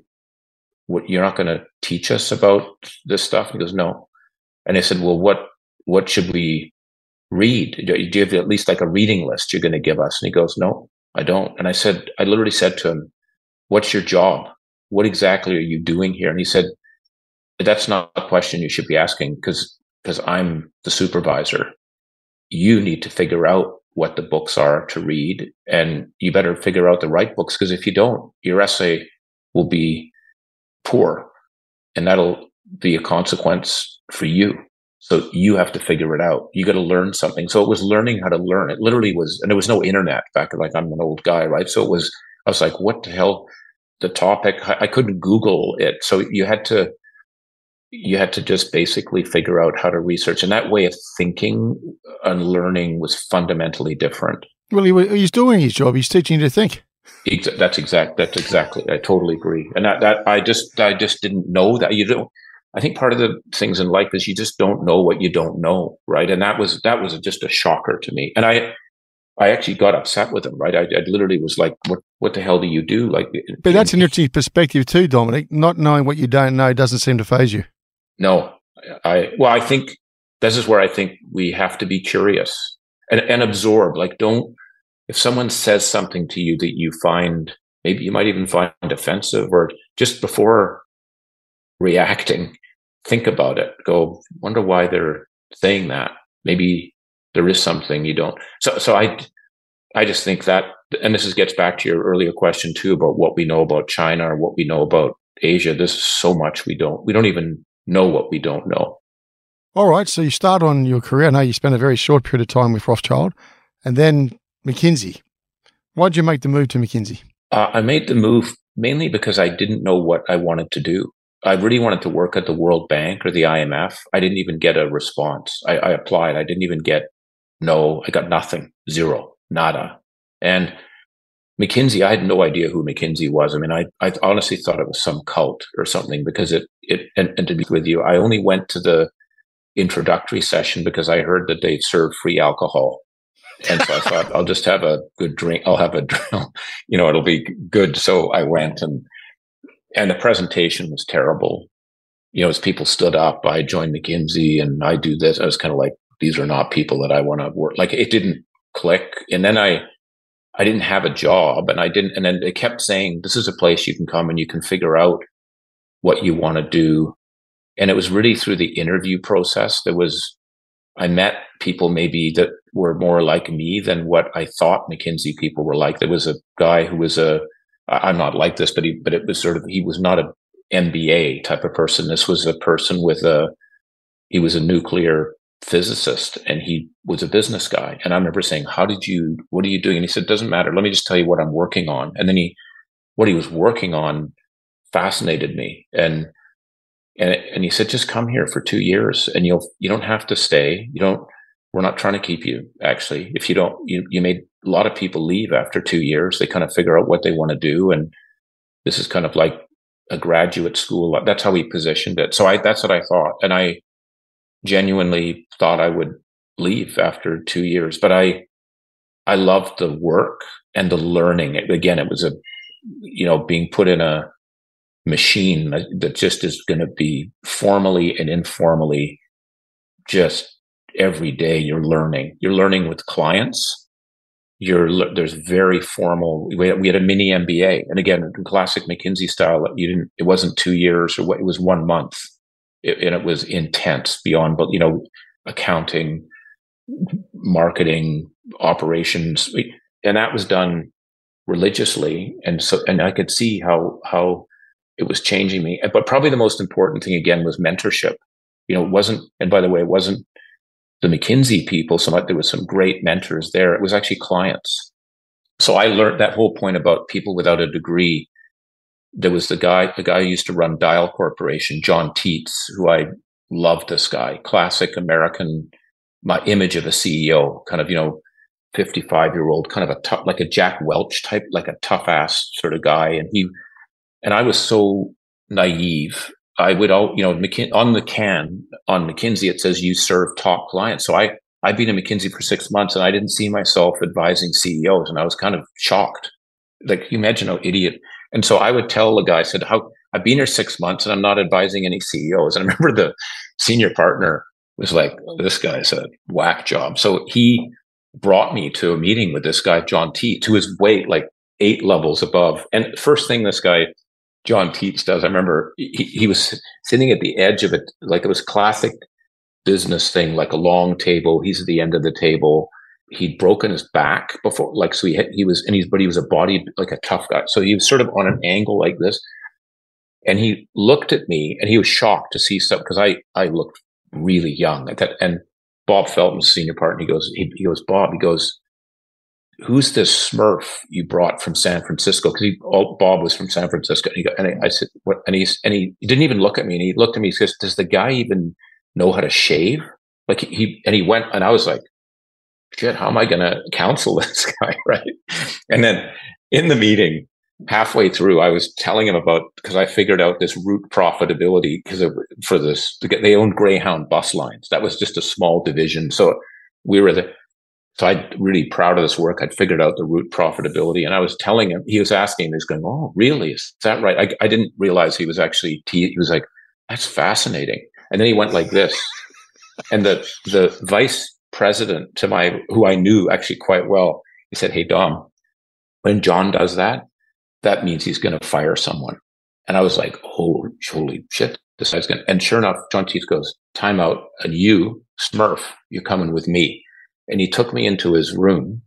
what, you're not going to teach us about this stuff?" He goes, "No." And I said, "Well, what what should we read? Do you have at least like a reading list you're going to give us?" And he goes, "No, I don't." And I said, I literally said to him, "What's your job? What exactly are you doing here?" And he said, "That's not a question you should be asking because because I'm the supervisor. You need to figure out what the books are to read, and you better figure out the right books because if you don't, your essay will be poor, and that'll be a consequence for you." So you have to figure it out. You got to learn something. So it was learning how to learn. It literally was, and there was no internet back. Like I'm an old guy, right? So it was. I was like, what the hell? The topic. I couldn't Google it. So you had to. You had to just basically figure out how to research, and that way of thinking and learning was fundamentally different. Well, he, he's doing his job. He's teaching you to think. That's exact. That's exactly. I totally agree. And that, that I just, I just didn't know that you don't. I think part of the things in life is you just don't know what you don't know, right? And that was that was just a shocker to me. And I, I actually got upset with him, right? I, I literally was like, "What, what the hell do you do?" Like, But that's an interesting perspective too, Dominic. Not knowing what you don't know doesn't seem to faze you. No, I well, I think this is where I think we have to be curious and, and absorb. Like, don't if someone says something to you that you find maybe you might even find offensive, or just before reacting, think about it. Go, wonder why they're saying that. Maybe there is something you don't. So, so I, I just think that, and this is gets back to your earlier question too about what we know about China or what we know about Asia. There's so much we don't. We don't even know what we don't know. All right. So you start on your career. I know you spent a very short period of time with Rothschild and then McKinsey. Why'd you make the move to McKinsey? Uh, I made the move mainly because I didn't know what I wanted to do. I really wanted to work at the World Bank or the IMF. I didn't even get a response. I, I applied. I didn't even get no. I got nothing, zero, nada. And McKinsey, I had no idea who McKinsey was. I mean, I, I honestly thought it was some cult or something because it, it, and, and to be with you, I only went to the introductory session because I heard that they serve free alcohol. And so I thought, I'll just have a good drink. I'll have a, [laughs] you know, it'll be good. So I went and, and the presentation was terrible. You know, as people stood up, I joined McKinsey and I do this. I was kind of like, these are not people that I want to work. Like it didn't click. And then I, I didn't have a job and I didn't, and then they kept saying, this is a place you can come and you can figure out what you want to do. And it was really through the interview process. There was, I met people maybe that were more like me than what I thought McKinsey people were like. There was a guy who was a, I'm not like this, but he, but it was sort of, he was not a MBA type of person. This was a person with a, he was a nuclear physicist and he was a business guy. And I remember saying, how did you, what are you doing? And he said, doesn't matter. Let me just tell you what I'm working on. And then he, what he was working on fascinated me. And, and, and he said, just come here for two years and you'll, you don't have to stay. You don't, we're not trying to keep you actually. If you don't, you, you made a lot of people leave after two years. They kind of figure out what they want to do. And this is kind of like a graduate school. That's how we positioned it. So I, that's what I thought. And I genuinely thought I would leave after two years, but I, I loved the work and the learning. Again, it was a, you know, being put in a machine that, just is going to be formally and informally just every day you're learning. You're learning with clients. You're there's very formal. We had, we had a mini MBA, and again, classic McKinsey style. You didn't. It wasn't two years or what. It was one month, it, and it was intense beyond. But you know, accounting, marketing, operations, and that was done religiously. And so, and I could see how how it was changing me. But probably the most important thing again was mentorship. You know, it wasn't. And by the way, it wasn't the McKinsey people so much. There was some great mentors there. It was actually clients. So I learned that whole point about people without a degree. There was the guy, the guy who used to run Dial Corporation, John Teets, who I loved this guy, classic American, my image of a CEO, kind of, you know, 55 year old, kind of a tough, like a Jack Welch type, like a tough ass sort of guy. And he, and I was so naive I would all, you know, McKin- on the can on McKinsey, it says you serve top clients. So I, I've been in McKinsey for six months and I didn't see myself advising CEOs and I was kind of shocked. Like you imagine how idiot. And so I would tell the guy, I said, how I've been here six months and I'm not advising any CEOs. And I [laughs] remember the senior partner was like, this guy's a whack job. So he brought me to a meeting with this guy, John T, to his weight, like eight levels above. And first thing this guy John Teets does. I remember he, he was sitting at the edge of it, like it was classic business thing, like a long table. He's at the end of the table. He'd broken his back before, like, so he had, he was, and he's, but he was a body, like a tough guy. So he was sort of on an angle like this. And he looked at me and he was shocked to see stuff because I, I looked really young at that. And Bob Felton's senior partner, he goes, he, he goes, Bob, he goes, who's this Smurf you brought from San Francisco? Because Bob was from San Francisco. And, he, and I said, what? And he's, and he, he, didn't even look at me. And he looked at me. He says, does the guy even know how to shave? Like he, and he went, and I was like, shit, how am I going to counsel [laughs] this guy? [laughs] Right. And then in the meeting, halfway through, I was telling him about, because I figured out this route profitability because for this, they owned Greyhound bus lines. That was just a small division. So we were the, so I'm really proud of this work. I'd figured out the route profitability and I was telling him, he was asking, he's going, Oh, really? Is that right? I, I didn't realize he was actually, he was like, that's fascinating. And then he went like this. [laughs] and the, the vice president to my, who I knew actually quite well, he said, Hey, Dom, when John does that, that means he's going to fire someone. And I was like, Oh, holy shit. This guy's going to, and sure enough, John Teets goes, time out. And you, Smurf, you're coming with me and he took me into his room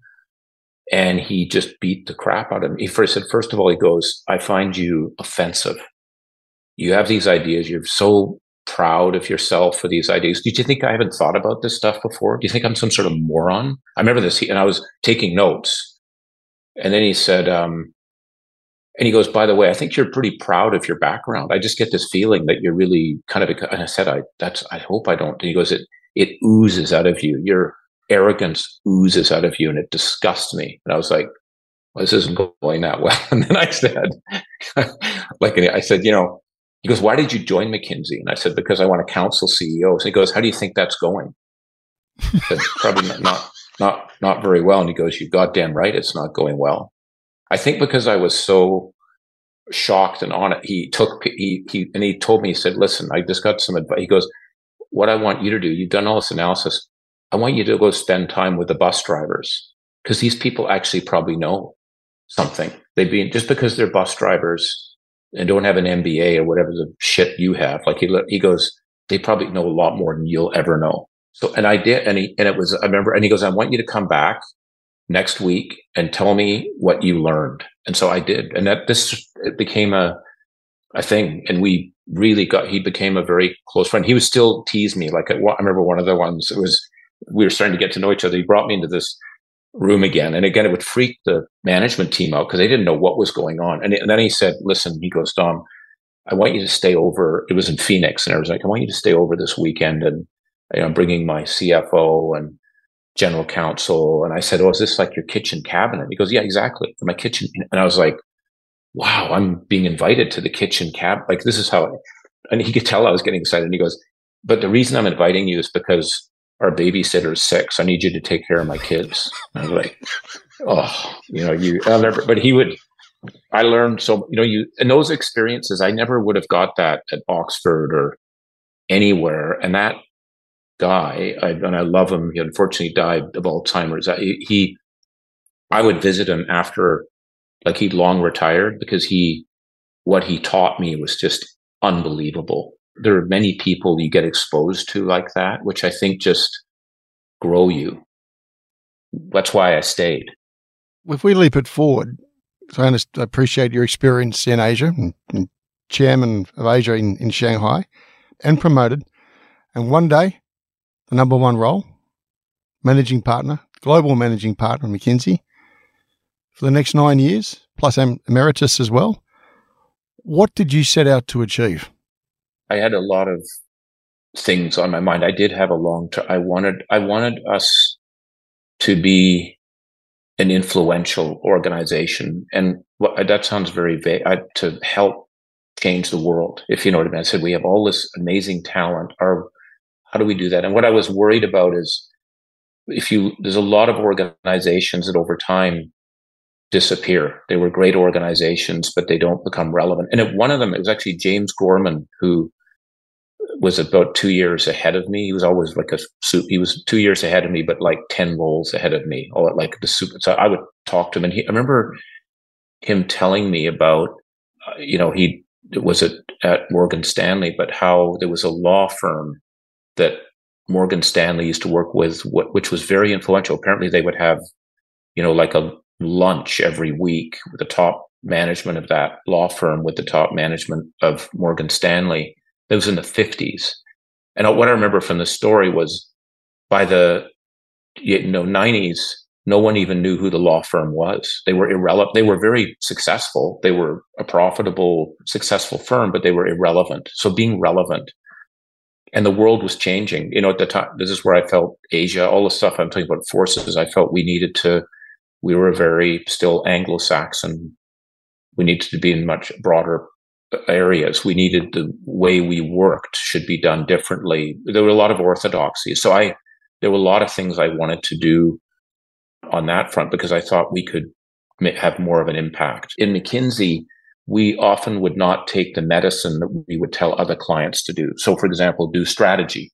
and he just beat the crap out of me. He first said, first of all, he goes, I find you offensive. You have these ideas. You're so proud of yourself for these ideas. Did you think I haven't thought about this stuff before? Do you think I'm some sort of moron? I remember this, and I was taking notes. And then he said, um, and he goes, by the way, I think you're pretty proud of your background. I just get this feeling that you're really kind of, and I said, I, that's, I hope I don't. And he goes, it, it oozes out of you. You're, arrogance oozes out of you and it disgusts me. And I was like, well, this isn't going that well. [laughs] And then I said, [laughs] like, I said, you know, he goes, why did you join McKinsey? And I said, because I want to counsel CEOs. And he goes, how do you think that's going? I said, probably not, not, not, not very well. And he goes, you goddamn right. It's not going well. I think because I was so shocked and on it, he took, he, he, and he told me, he said, listen, I just got some advice. He goes, what I want you to do, you've done all this analysis. I want you to go spend time with the bus drivers because these people actually probably know something. They've been just because they're bus drivers and don't have an MBA or whatever the shit you have. Like he, he goes, they probably know a lot more than you'll ever know. So, and I did, and he, and it was, I remember, and he goes, I want you to come back next week and tell me what you learned. And so I did. And that this it became a, a thing. And we really got, he became a very close friend. He would still tease me. Like I remember one of the ones, it was, we were starting to get to know each other. He brought me into this room again. And again, it would freak the management team out because they didn't know what was going on. And, and, then he said, listen, he goes, Dom, I want you to stay over. It was in Phoenix. And I was like, I want you to stay over this weekend. And you know, I'm bringing my CFO and general counsel. And I said, Oh, is this like your kitchen cabinet? He goes, Yeah, exactly. My kitchen. And I was like, Wow, I'm being invited to the kitchen cab. Like this is how, and he could tell I was getting excited. And he goes, but the reason I'm inviting you is because our babysitter's sick, so I need you to take care of my kids. I was like, oh, you know, you, I'll never, but he would, I learned so you know you and those experiences I never would have got that at Oxford or anywhere. And that guy, I, and I love him. He unfortunately died of Alzheimer's. I, he, I would visit him after, like he'd long retired because he, what he taught me was just unbelievable. There are many people you get exposed to like that, which I think just grow you. That's why I stayed. If we leap it forward, so I appreciate your experience in Asia and, chairman of Asia in, in Shanghai and promoted. And one day, the number one role, managing partner, global managing partner McKinsey for the next nine years, plus emeritus as well. What did you set out to achieve? I had a lot of things on my mind. I did have a long term. I wanted, I wanted us to be an influential organization. And that sounds very vague. I, to help change the world, if you know what I mean. I said, we have all this amazing talent. Our, how do we do that? And what I was worried about is if you, there's a lot of organizations that over time disappear. They were great organizations, but they don't become relevant. And one of them, it was actually James Gorman, who was about two years ahead of me. He was always like a soup. He was two years ahead of me, but like 10 roles ahead of me, or like the super. So I would talk to him and he, I remember him telling me about, uh, you know, he was at, at Morgan Stanley, but how there was a law firm that Morgan Stanley used to work with, which was very influential. Apparently, they would have, you know, like a lunch every week with the top management of that law firm, with the top management of Morgan Stanley. It was in the 50s. And what I remember from the story was by the you know 90s, no one even knew who the law firm was. They were irrelevant. They were very successful. They were a profitable, successful firm, but they were irrelevant. So being relevant and the world was changing. You know, at the time, this is where I felt Asia, all the stuff I'm talking about forces. I felt we needed to, we were very still Anglo-Saxon. We needed to be in much broader areas. We needed the way we worked should be done differently. There were a lot of orthodoxy. So I, there were a lot of things I wanted to do on that front because I thought we could have more of an impact. In McKinsey, we often would not take the medicine that we would tell other clients to do. So, for example, do strategy.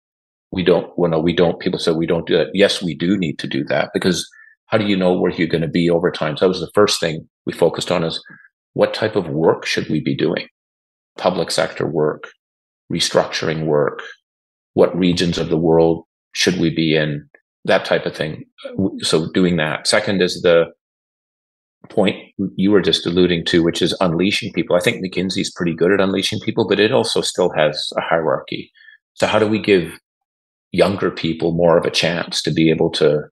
We don't, well, no, we don't, people say we don't do that. Yes, we do need to do that because how do you know where you're going to be over time? So that was the first thing we focused on is what type of work should we be doing? Public sector work, restructuring work, what regions of the world should we be in? That type of thing. So doing that. Second is the point you were just alluding to, which is unleashing people. I think McKinsey's pretty good at unleashing people, but it also still has a hierarchy. So how do we give younger people more of a chance to be able to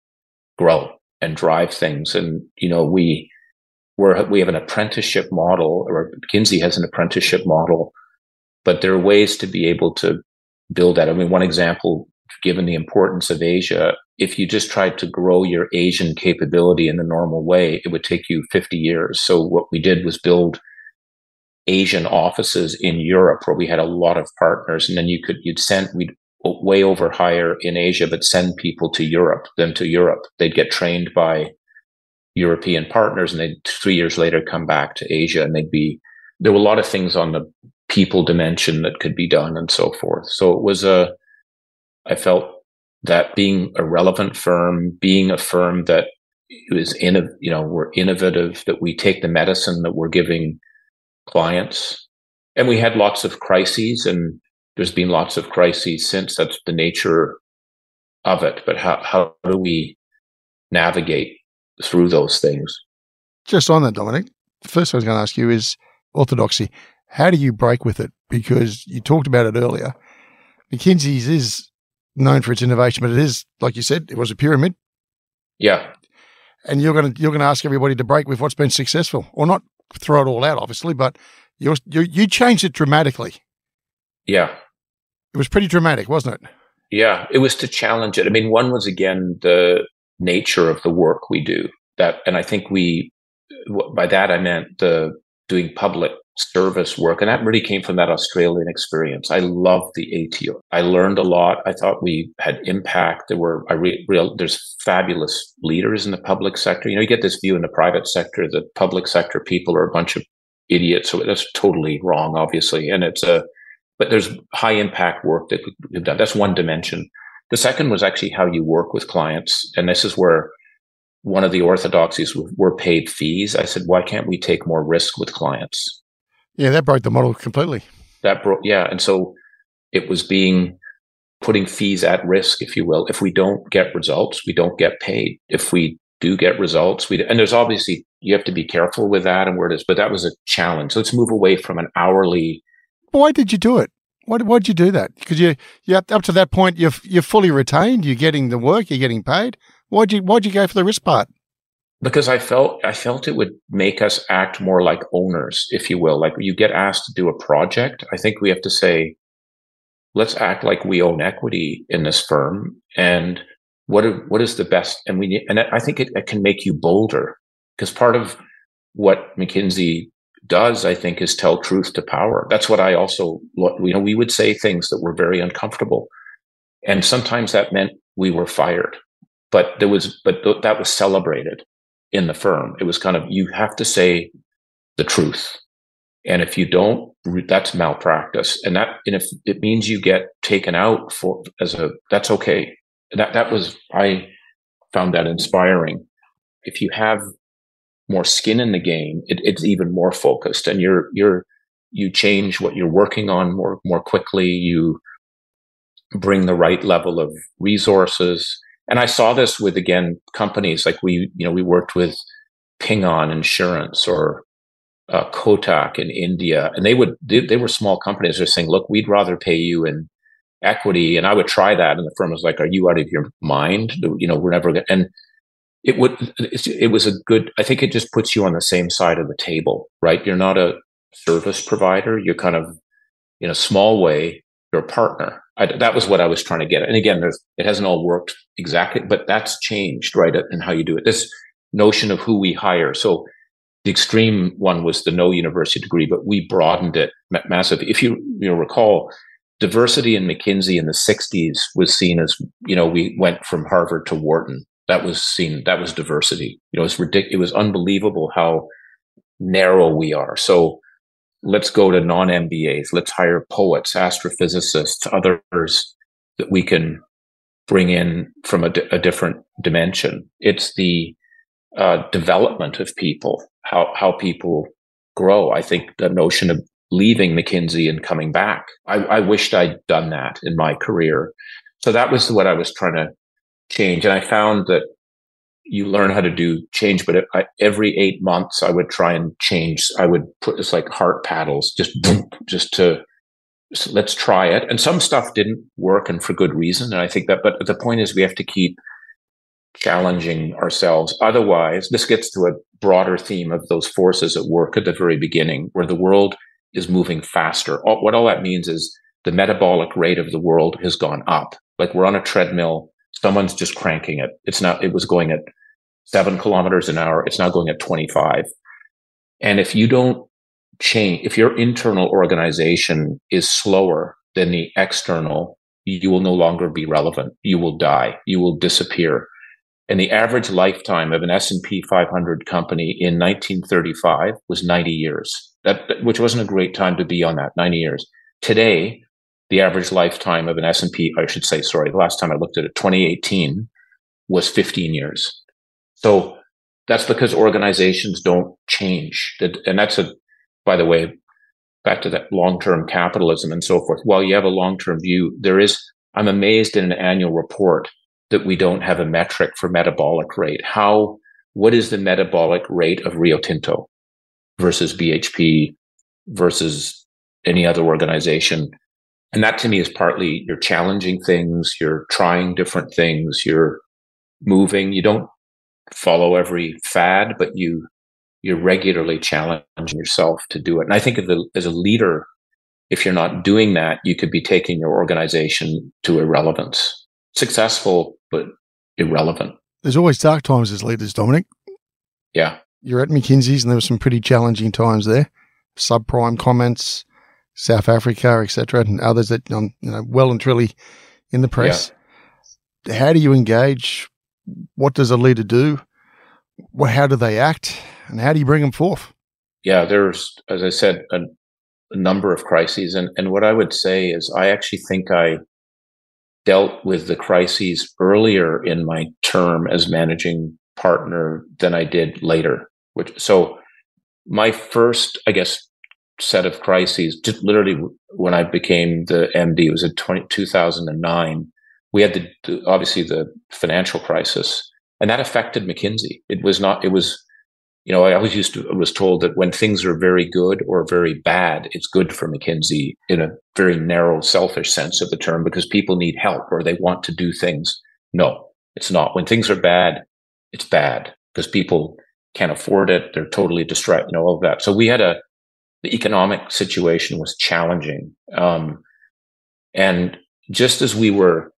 grow and drive things? And, you know, we, we're, we have an apprenticeship model or McKinsey has an apprenticeship model, but there are ways to be able to build that. I mean, one example, given the importance of Asia, if you just tried to grow your Asian capability in the normal way, it would take you 50 years. So what we did was build Asian offices in Europe where we had a lot of partners. And then you could, you'd send, we'd way over hire in Asia, but send people to Europe, them to Europe. They'd get trained by European partners and they'd three years later come back to Asia and they'd be, there were a lot of things on the people dimension that could be done and so forth. So it was a, I felt that being a relevant firm, being a firm that is in, you know, we're innovative, that we take the medicine that we're giving clients. And we had lots of crises and there's been lots of crises since. That's the nature of it. But how, how do we navigate through those things? Just on that, Dominic, the first thing I was going to ask you is orthodoxy. How do you break with it? Because you talked about it earlier. McKinsey's is known for its innovation, but it is, like you said, it was a pyramid. Yeah. And you're going to you're going to ask everybody to break with what's been successful, or not throw it all out, obviously, but you you you changed it dramatically. Yeah. It was pretty dramatic, wasn't it? Yeah, it was to challenge it. I mean, one was again the nature of the work we do. That, and I think we by that I meant the doing public service work. And that really came from that Australian experience. I love the ATO. I learned a lot. I thought we had impact. There were I re, real there's fabulous leaders in the public sector. You know, you get this view in the private sector that public sector people are a bunch of idiots. So that's totally wrong, obviously. And it's a but there's high impact work that we've done. That's one dimension. The second was actually how you work with clients. And this is where one of the orthodoxies were paid fees. I said, why can't we take more risk with clients? Yeah, that broke the model completely. That broke, yeah. And so it was being putting fees at risk, if you will. If we don't get results, we don't get paid. If we do get results, we and there's obviously you have to be careful with that and where it is, but that was a challenge. So let's move away from an hourly. Why did you do it? Why, why did you do that? Because you, you up to that point, you're you're fully retained. You're getting the work. You're getting paid. Why'd you Why'd you go for the risk part? Because I felt I felt it would make us act more like owners, if you will. Like you get asked to do a project, I think we have to say, let's act like we own equity in this firm, and what what is the best? And we and I think it, it can make you bolder because part of what McKinsey does, I think, is tell truth to power. That's what I also, you know, we would say things that were very uncomfortable. And sometimes that meant we were fired. But there was but th- that was celebrated in the firm. It was kind of you have to say the truth. And if you don't that's malpractice. And that and if it means you get taken out for as a that's okay. That that was i found that inspiring. If you have more skin in the game it, it's even more focused and you're you're you change what you're working on more more quickly you bring the right level of resources and I saw this with again companies like we, you know, we worked with Ping An Insurance or uh, Kotak in India, and they would they, they were small companies. They're saying, "Look, we'd rather pay you in equity," and I would try that, and the firm was like, "Are you out of your mind? You know, we're never going." And it would it was a good. I think it just puts you on the same side of the table, right? You're not a service provider. You're kind of in a small way you're a partner. I, that was what I was trying to get. And again, there's it hasn't all worked exactly, but that's changed, right? And how you do it. This notion of who we hire. So the extreme one was the no university degree, but we broadened it massive. If you you know recall, diversity in McKinsey in the '60s was seen as you know we went from Harvard to Wharton. That was seen that was diversity. You know, it's ridiculous. It was unbelievable how narrow we are. So let's go to non MBAs. Let's hire poets, astrophysicists, others that we can bring in from a, a different dimension. It's the uh, development of people, how how people grow. I think the notion of leaving McKinsey and coming back. I, I wished I'd done that in my career. So that was what I was trying to change. And I found that you learn how to do change, but I, every eight months I would try and change. I would put this like heart paddles, just [laughs] just to let's try it. And some stuff didn't work, and for good reason. And I think that, but the point is, we have to keep challenging ourselves. Otherwise, this gets to a broader theme of those forces at work at the very beginning, where the world is moving faster. All, what all that means is the metabolic rate of the world has gone up. Like we're on a treadmill someone's just cranking it. It's not, it was going at seven kilometers an hour. It's now going at 25. And if you don't change, if your internal organization is slower than the external, you will no longer be relevant. You will die. You will disappear. And the average lifetime of an S&P 500 company in 1935 was 90 years. That, which wasn't a great time to be on that 90 years. Today, the average lifetime of an S&P, I should say, sorry, the last time I looked at it, 2018 was 15 years. So that's because organizations don't change. And that's a, by the way, back to that long-term capitalism and so forth. While you have a long-term view, there is, I'm amazed in an annual report that we don't have a metric for metabolic rate. How, what is the metabolic rate of Rio Tinto versus BHP versus any other organization? And that to me is partly you're challenging things, you're trying different things, you're moving. You don't follow every fad, but you you're regularly challenging yourself to do it. And I think the, as a leader, if you're not doing that, you could be taking your organization to irrelevance. Successful, but irrelevant. There's always dark times as leaders, Dominic. Yeah. You're at McKinsey's and there were some pretty challenging times there. subprime comments, South Africa, etc., and others that um, you know well and truly in the press. Yeah. How do you engage? What does a leader do? How do they act, and how do you bring them forth? Yeah, there's, as I said, a, a number of crises, and and what I would say is, I actually think I dealt with the crises earlier in my term as managing partner than I did later. Which so my first, I guess, set of crises, just literally when I became the MD, it was in 20, 2009. We had the, the, obviously the financial crisis, and that affected McKinsey. It was not. It was, you know, I always used to was told that when things are very good or very bad, it's good for McKinsey in a very narrow, selfish sense of the term because people need help or they want to do things. No, it's not. When things are bad, it's bad because people can't afford it. They're totally distraught, You know all of that. So we had a the economic situation was challenging. Um, and just as we were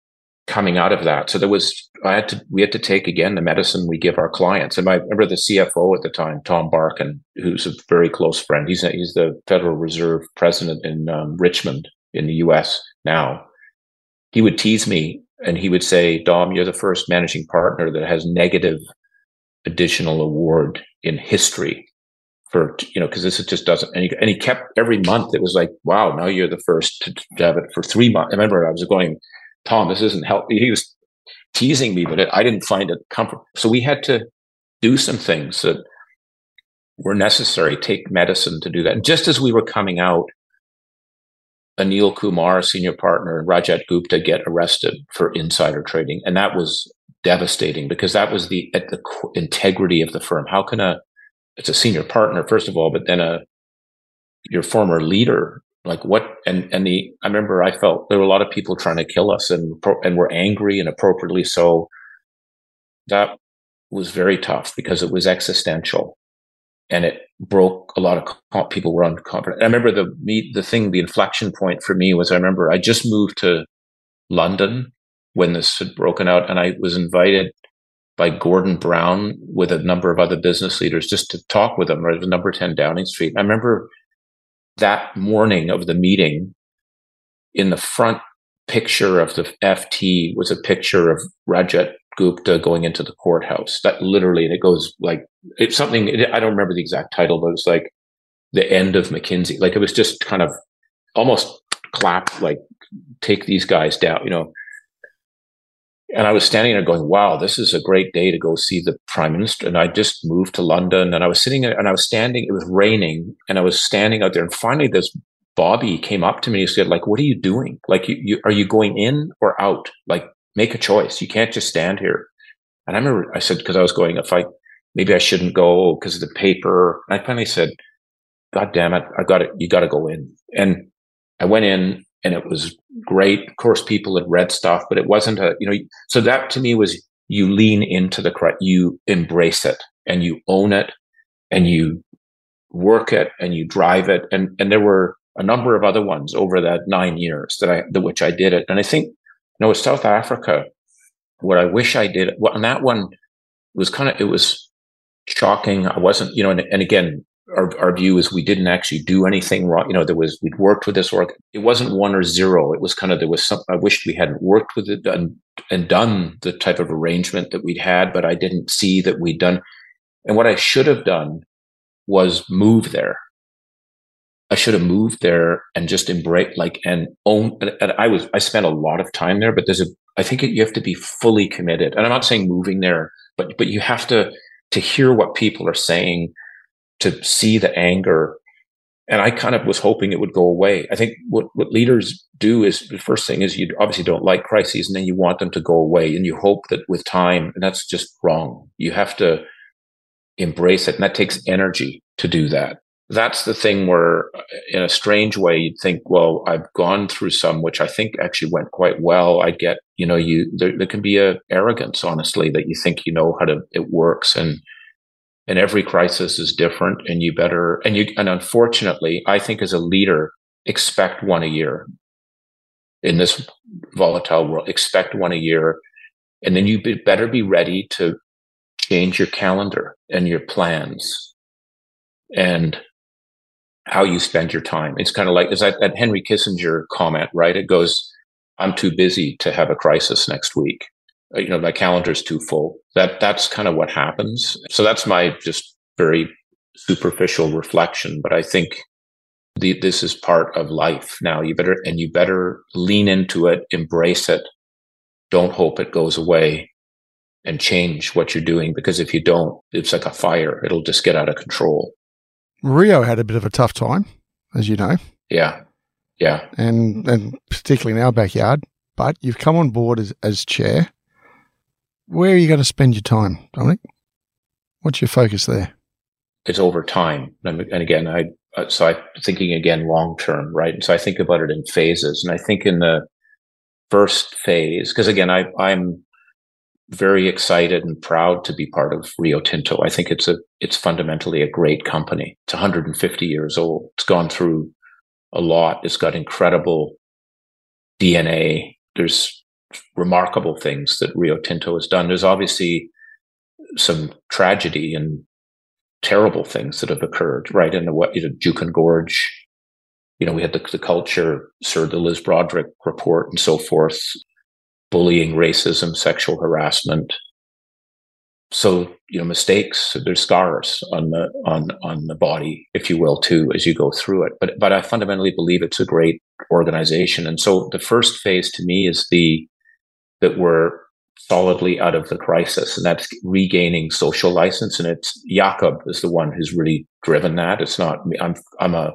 coming out of that, so there was, I had to, we had to take again the medicine we give our clients. And I remember the CFO at the time, Tom Barkin, who's a very close friend. He's, a, he's the Federal Reserve president in um, Richmond in the US now. He would tease me and he would say, Dom, you're the first managing partner that has negative additional award in history for you know because this just doesn't and he, and he kept every month it was like wow now you're the first to, to have it for three months. I remember i was going tom this isn't help he was teasing me but it, i didn't find it comfortable. So we had to do some things that were necessary take medicine to do that. And just as we were coming out anil kumar senior partner and rajat gupta get arrested for insider trading and that was devastating because that was the at the integrity of the firm. How can a it's a senior partner first of all, but then a your former leader. Like what? And and the I remember I felt there were a lot of people trying to kill us, and and were angry and appropriately so. That was very tough because it was existential, and it broke a lot of people were unconfident. I remember the me the thing the inflection point for me was I remember I just moved to London when this had broken out, and I was invited by Gordon Brown with a number of other business leaders just to talk with them, was number 10 Downing Street. I remember that morning of the meeting in the front picture of the FT was a picture of Rajat Gupta going into the courthouse. That literally, and it goes like, it's something, I don't remember the exact title, but it's like the end of McKinsey. Like it was just kind of almost clap, like take these guys down, you know. And I was standing there going, wow, this is a great day to go see the prime minister. And I just moved to London and I was sitting there and I was standing, it was raining and I was standing out there. And finally, this Bobby came up to me and said, like, what are you doing? Like, you, you, are you going in or out? Like, make a choice. You can't just stand here. And I remember I said, because I was going, if I, maybe I shouldn't go because of the paper. And I finally said, God damn it. I got it. You got to go in. And I went in and it was great. Of course, people had read stuff, but it wasn't a, you know, so that to me was you lean into the you embrace it and you own it and you work it and you drive it. And, and there were a number of other ones over that nine years that I, the, which I did it. And I think, you know, with South Africa, what I wish I did, well, and that one was kind of, it was shocking. I wasn't, you know, and, and again, our, our view is we didn't actually do anything wrong. You know, there was, we'd worked with this org. It wasn't one or zero. It was kind of, there was some, I wished we hadn't worked with it and, and done the type of arrangement that we'd had, but I didn't see that we'd done. And what I should have done was move there. I should have moved there and just embrace, like, and own. And I was, I spent a lot of time there, but there's a, I think you have to be fully committed. And I'm not saying moving there, but, but you have to, to hear what people are saying to see the anger. And I kind of was hoping it would go away. I think what, what leaders do is the first thing is you obviously don't like crises and then you want them to go away and you hope that with time, and that's just wrong. You have to embrace it. And that takes energy to do that. That's the thing where uh, in a strange way, you'd think, well, I've gone through some, which I think actually went quite well. I get, you know, you, there, there can be a arrogance, honestly, that you think you know how to, it works. And, and every crisis is different and you better and you and unfortunately i think as a leader expect one a year in this volatile world expect one a year and then you be, better be ready to change your calendar and your plans and how you spend your time. It's kind of like is that, that Henry Kissinger comment, right? It goes, "I'm too busy to have a crisis next week." Uh, you know, my calendar's too full. That that's kind of what happens. So that's my just very superficial reflection. But I think the, this is part of life now. You better and you better lean into it, embrace it. Don't hope it goes away and change what you're doing because if you don't, it's like a fire. It'll just get out of control. Rio had a bit of a tough time, as you know. Yeah. Yeah. And and particularly in our backyard. But you've come on board as, as chair. Where are you going to spend your time, Dominic? What's your focus there? It's over time. And, again, I uh, so I'm thinking again long term, right? And so I think about it in phases. And I think in the first phase, because again, I, I'm very excited and proud to be part of Rio Tinto. I think it's a it's fundamentally a great company. It's 150 years old. It's gone through a lot. It's got incredible DNA. There's remarkable things that Rio Tinto has done. There's obviously some tragedy and terrible things that have occurred, right? In the what you know, Gorge, you know, we had the, the culture, Sir the Liz Broderick report and so forth bullying, racism, sexual harassment. So, you know, mistakes, there's scars on the, on, on the body, if you will, too, as you go through it. But, but I fundamentally believe it's a great organization. And so the first phase to me is the, that we're solidly out of the crisis and that's regaining social license. And it's Jakob is the one who's really driven that. It's not me. I'm, I'm a,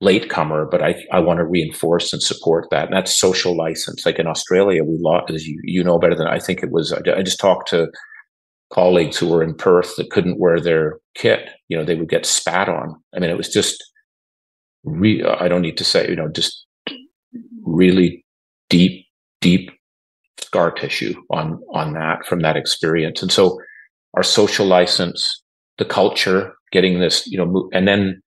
latecomer, but I, I want to reinforce and support that. And that's social license. Like in Australia, we lost, as you, you know better than I think it was. I, I just talked to colleagues who were in Perth that couldn't wear their kit. You know, they would get spat on. I mean, it was just, re- I don't need to say, you know, just really deep, deep scar tissue on, on that from that experience. And so our social license, the culture, getting this, you know, and then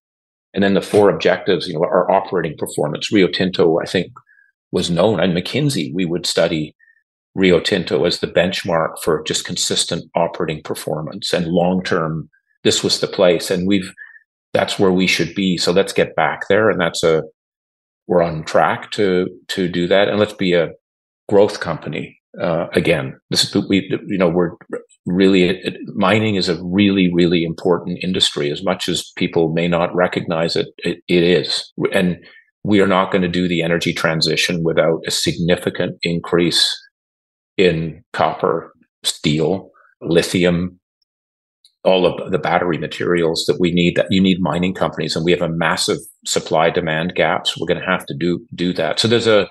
and then the four objectives, you know, our operating performance. Rio Tinto, I think, was known. And McKinsey, we would study Rio Tinto as the benchmark for just consistent operating performance and long term. This was the place, and we've that's where we should be. So let's get back there, and that's a we're on track to to do that, and let's be a growth company uh, again. This is we you know we're really mining is a really really important industry. As much as people may not recognize it, it it is. And we are not going to do the energy transition without a significant increase in copper steel lithium all of the battery materials that we need that you need mining companies. And we have a massive supply demand gaps. We're going to have to do do that. So there's a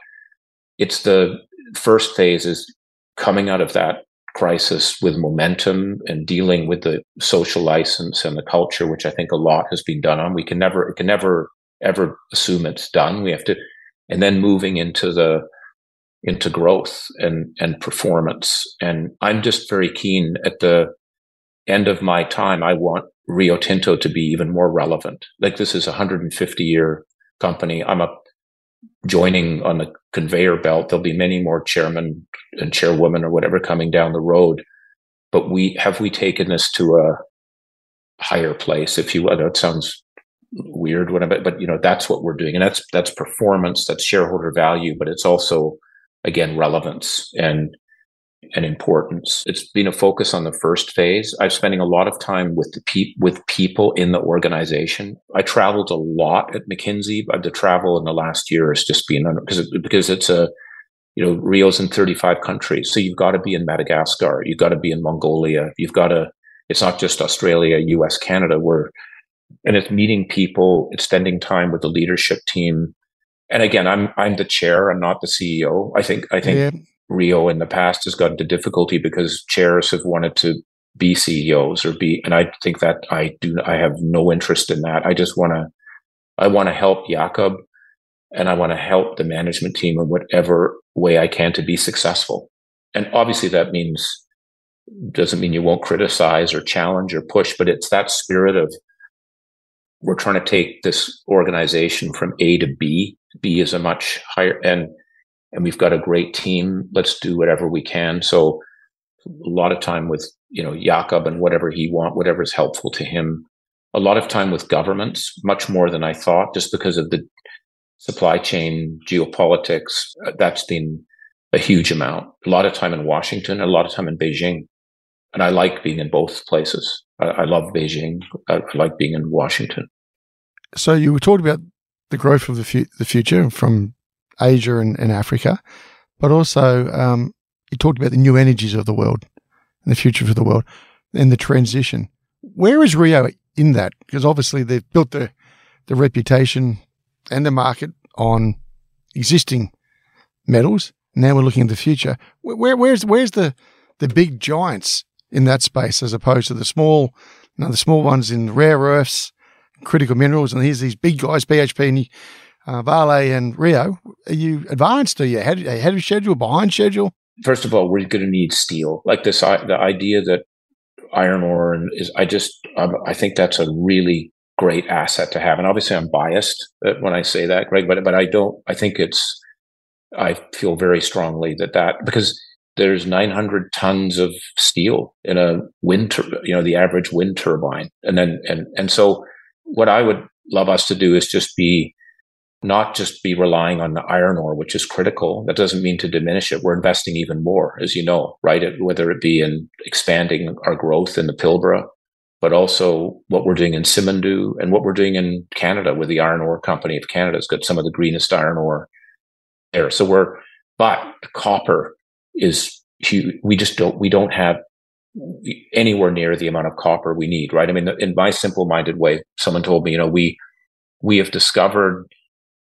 it's the first phase is coming out of that crisis with momentum and dealing with the social license and the culture, which I think a lot has been done on. We can never, it can never ever assume it's done. We have to, and then moving into the, into growth and, and performance. And I'm just very keen at the end of my time. I want Rio Tinto to be even more relevant. Like this is a 150 year company. I'm a joining on the conveyor belt. There'll be many more chairmen and chairwomen or whatever coming down the road. But we have we taken this to a higher place, if you will. It sounds weird I, but you know, that's what we're doing. And that's, that's performance, that's shareholder value, but it's also, again, relevance and and importance. It's been a focus on the first phase. I'm spending a lot of time with the pe- with people in the organization. I traveled a lot at McKinsey, but the travel in the last year has just been because because it's a you know Rio's in 35 countries, so you've got to be in Madagascar, you've got to be in Mongolia, you've got to. It's not just Australia, U.S., Canada. Where and it's meeting people, it's spending time with the leadership team. And again, I'm I'm the chair, I'm not the CEO. I think I think. Yeah Rio in the past has gotten into difficulty because chairs have wanted to be CEOs or be, and I think that I do, I have no interest in that. I just want to, I want to help Jakob and I want to help the management team in whatever way I can to be successful. And obviously that means, doesn't mean you won't criticize or challenge or push, but it's that spirit of we're trying to take this organization from A to B. B is a much higher, and and we've got a great team. Let's do whatever we can. So a lot of time with, you know, Jakob and whatever he want, whatever is helpful to him. a lot of time with governments, much more than I thought, just because of the supply chain geopolitics. Uh, that's been a huge amount. A lot of time in Washington, a lot of time in Beijing. And I like being in both places. I, I love Beijing. I, I like being in Washington. So you were talking about the growth of the, fu- the future from Asia and, and Africa, but also um, you talked about the new energies of the world and the future for the world and the transition. Where is Rio in that? Because obviously they've built the, the reputation and the market on existing metals. Now we're looking at the future. Where, where's where's the the big giants in that space as opposed to the small, you know, the small ones in rare earths, critical minerals, and here's these big guys, BHP and uh, Vale and Rio. Are you advanced? Are you ahead, ahead of schedule, behind schedule? First of all, we're going to need steel. Like this, I, the idea that iron ore and is, I just, I think that's a really great asset to have. And obviously, I'm biased when I say that, Greg, but but I don't. I think it's. I feel very strongly that that because there's 900 tons of steel in a wind, tur- you know, the average wind turbine, and then and and so what I would love us to do is just be not just be relying on the iron ore, which is critical. That doesn't mean to diminish it. We're investing even more, as you know, right? Whether it be in expanding our growth in the Pilbara, but also what we're doing in Simandou and what we're doing in Canada with the Iron Ore Company of Canada. has got some of the greenest iron ore there. So we're, but copper is huge. We just don't, we don't have anywhere near the amount of copper we need, right? I mean, in my simple minded way, someone told me, you know, we, we have discovered,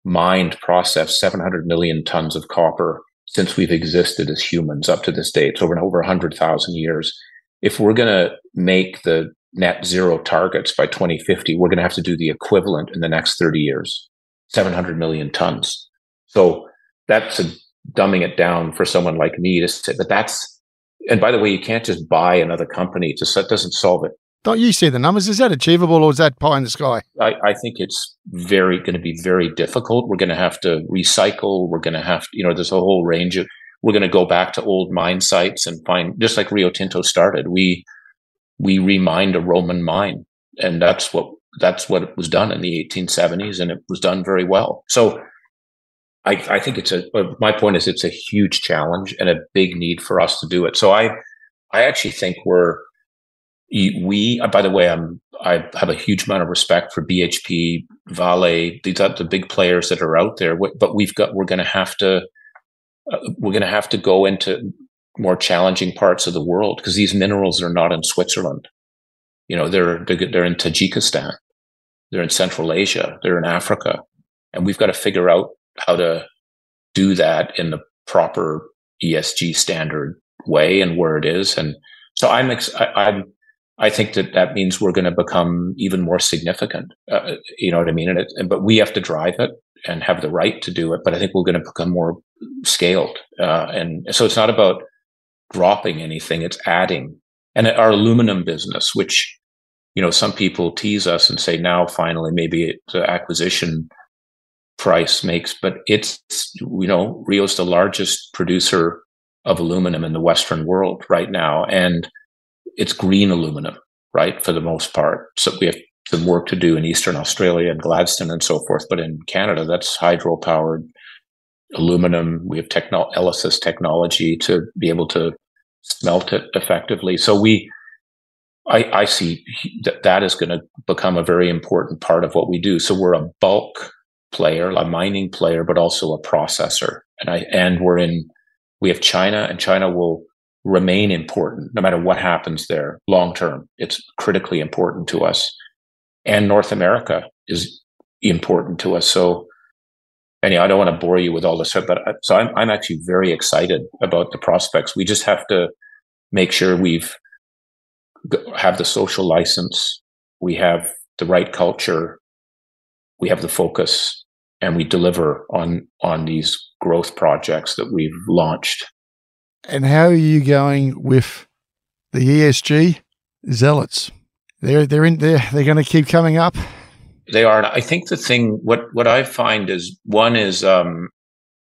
mined, processed 700 million tons of copper since we've existed as humans up to this date. It's over over 100,000 years. If we're going to make the net zero targets by 2050, we're going to have to do the equivalent in the next 30 years, 700 million tons. So that's a, dumbing it down for someone like me to say that that's, and by the way, you can't just buy another company to, that doesn't solve it. Don't you see the numbers? Is that achievable or is that pie in the sky? I, I think it's very going to be very difficult. We're going to have to recycle. We're going to have, to, you know, there's a whole range of, we're going to go back to old mine sites and find, just like Rio Tinto started, we, we remined a Roman mine. And that's what, that's what was done in the 1870s and it was done very well. So I, I think it's a, uh, my point is it's a huge challenge and a big need for us to do it. So I, I actually think we're, we, by the way, I'm, I have a huge amount of respect for BHP, Vale, these are the big players that are out there, but we've got, we're going to have to, uh, we're going to have to go into more challenging parts of the world because these minerals are not in Switzerland. You know, they're, they're in Tajikistan, they're in Central Asia, they're in Africa, and we've got to figure out how to do that in the proper ESG standard way and where it is. And so I'm, ex- I, I'm, I think that that means we're going to become even more significant. Uh, you know what I mean? And it, but we have to drive it and have the right to do it. But I think we're going to become more scaled. Uh, and so it's not about dropping anything, it's adding. And our aluminum business, which, you know, some people tease us and say now finally maybe the acquisition price makes, but it's, you know, Rio's the largest producer of aluminum in the Western world right now. And it's green aluminum, right? For the most part. So we have some work to do in Eastern Australia and Gladstone and so forth. But in Canada, that's hydro powered aluminum. We have techno- ELYSIS technology to be able to smelt it effectively. So we, I, I see that that is going to become a very important part of what we do. So we're a bulk player, a mining player, but also a processor. And I, and we're in, we have China and China will remain important no matter what happens there long term. It's critically important to us. And North America is important to us. So anyway, I don't want to bore you with all this but I, so I'm, I'm actually very excited about the prospects. We just have to make sure we've have the social license, we have the right culture, we have the focus, and we deliver on on these growth projects that we've launched. And how are you going with the ESG zealots? They're they're in there. They're going to keep coming up. They are. I think the thing what what I find is one is um,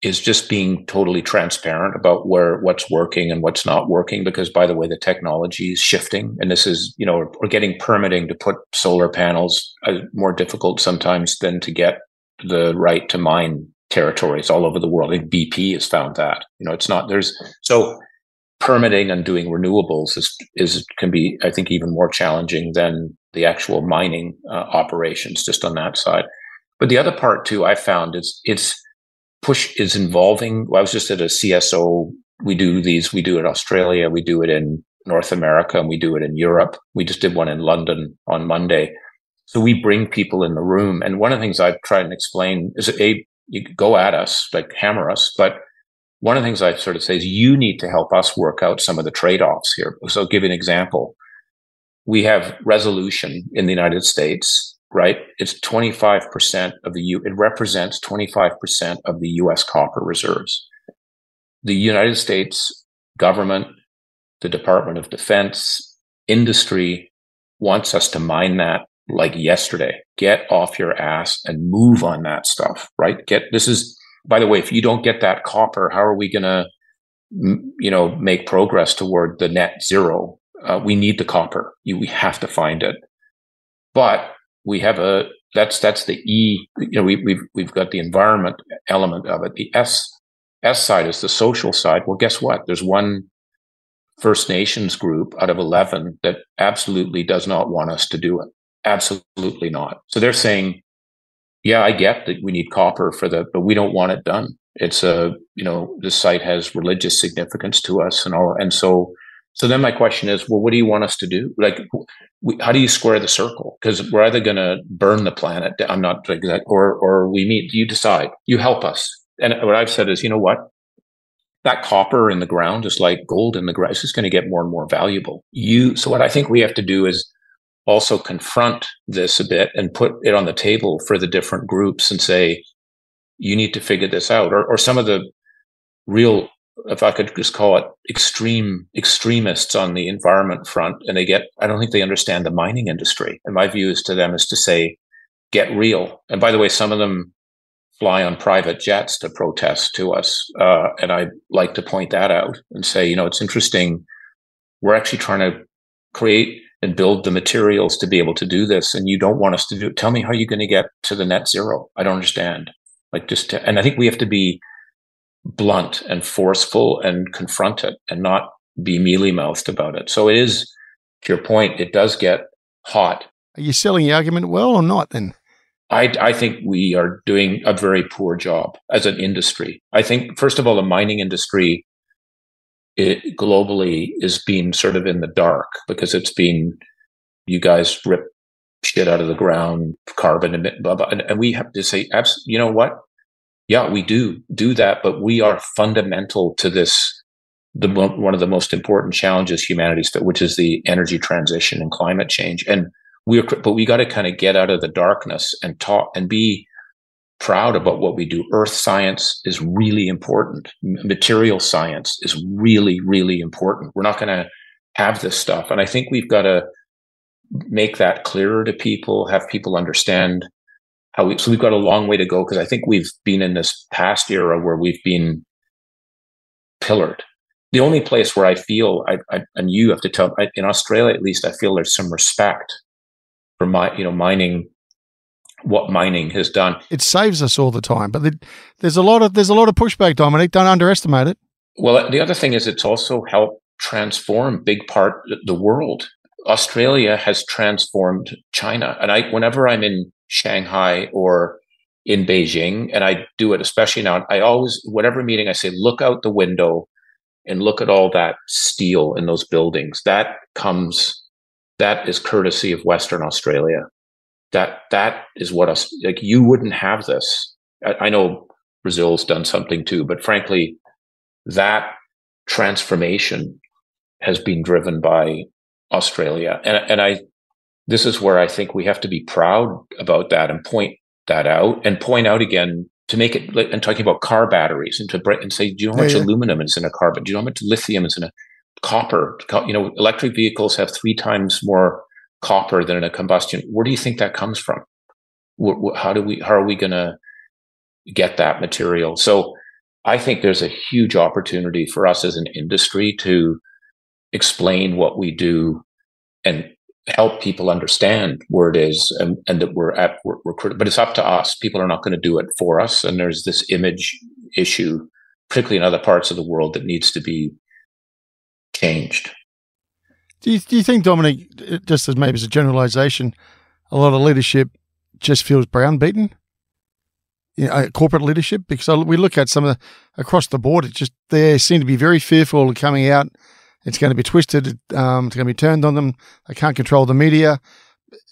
is just being totally transparent about where what's working and what's not working because by the way the technology is shifting and this is you know we're getting permitting to put solar panels uh, more difficult sometimes than to get the right to mine territories all over the world. I think BP has found that. You know, it's not there's so permitting and doing renewables is is can be I think even more challenging than the actual mining uh, operations just on that side. But the other part too I found is it's push is involving. Well, I was just at a CSO. We do these. We do it in Australia. We do it in North America, and we do it in Europe. We just did one in London on Monday. So we bring people in the room, and one of the things I try and explain is a you go at us, like hammer us. But one of the things I sort of say is you need to help us work out some of the trade offs here. So I'll give you an example. We have resolution in the United States, right? It's 25% of the U, it represents 25% of the US copper reserves. The United States government, the Department of Defense, industry wants us to mine that like yesterday. Get off your ass and move on that stuff, right? Get this is, by the way, if you don't get that copper, how are we going to, you know, make progress toward the net zero? Uh, we need the copper. You, we have to find it. But we have a, that's, that's the E, you know, we, we've, we've got the environment element of it. The S, S side is the social side. Well, guess what? There's one First Nations group out of 11 that absolutely does not want us to do it. Absolutely not. So they're saying, yeah, I get that we need copper for the, but we don't want it done. It's a, you know, this site has religious significance to us and all. And so, so then my question is, well, what do you want us to do? Like, we, how do you square the circle? Because we're either going to burn the planet. I'm not like that, or, or we meet, you decide, you help us. And what I've said is, you know what? That copper in the ground is like gold in the ground. It's just going to get more and more valuable. You, so what I think we have to do is also confront this a bit and put it on the table for the different groups and say, you need to figure this out. Or, or some of the real, if I could just call it extreme extremists on the environment front, and they get, I don't think they understand the mining industry. And my view is to them is to say, get real. And by the way, some of them fly on private jets to protest to us. Uh, and I like to point that out and say, you know, it's interesting. We're actually trying to create and build the materials to be able to do this. And you don't want us to do it tell me how you're going to get to the net zero. I don't understand. Like just to, and i think we have to be blunt and forceful and confront it and not be mealy mouthed about it. So it is to your point it does get hot. Are you selling the argument well or not then? I, I think we are doing a very poor job as an industry. I think, first of all, the mining industry it globally is being sort of in the dark because it's being you guys rip shit out of the ground, carbon emit, blah blah, and, and we have to say, abs- you know what? Yeah, we do do that, but we are fundamental to this. The one of the most important challenges humanity's, which is the energy transition and climate change, and we're but we got to kind of get out of the darkness and talk and be proud about what we do. Earth science is really important. Material science is really, really important. We're not going to have this stuff. And I think we've got to make that clearer to people, have people understand how we, so we've got a long way to go because I think we've been in this past era where we've been pillared. The only place where I feel, I, I and you have to tell, I, in Australia at least, I feel there's some respect for my, you know, mining what mining has done. It saves us all the time, but there's a lot of there's a lot of pushback, Dominic. Don't underestimate it. Well, the other thing is it's also helped transform big part the world. Australia has transformed China, and I whenever I'm in Shanghai or in Beijing, and I do it especially now. I always whatever meeting I say, look out the window and look at all that steel in those buildings. That comes that is courtesy of Western Australia that that is what us like you wouldn't have this. I, I, know brazil's done something too but frankly that transformation has been driven by australia. And, and i this is where i think we have to be proud about that and point that out and point out again to make it and talking about car batteries and to break and say do you know how much yeah, yeah. aluminum is in a car but do you know how much lithium is in a copper? You know electric vehicles have three times more copper than in a combustion. Where do you think that comes from? How do we? How are we going to get that material? So I think there's a huge opportunity for us as an industry to explain what we do and help people understand where it is and, and that we're at we're, we're critical. But it's up to us. People are not going to do it for us. And there's this image issue, particularly in other parts of the world, that needs to be changed. Do you, do you think, Dominic, just as maybe as a generalization, a lot of leadership just feels browbeaten? You know, uh, corporate leadership? Because we look at some of the, across the board, it just, they seem to be very fearful of coming out. It's going to be twisted. Um, it's going to be turned on them. They can't control the media.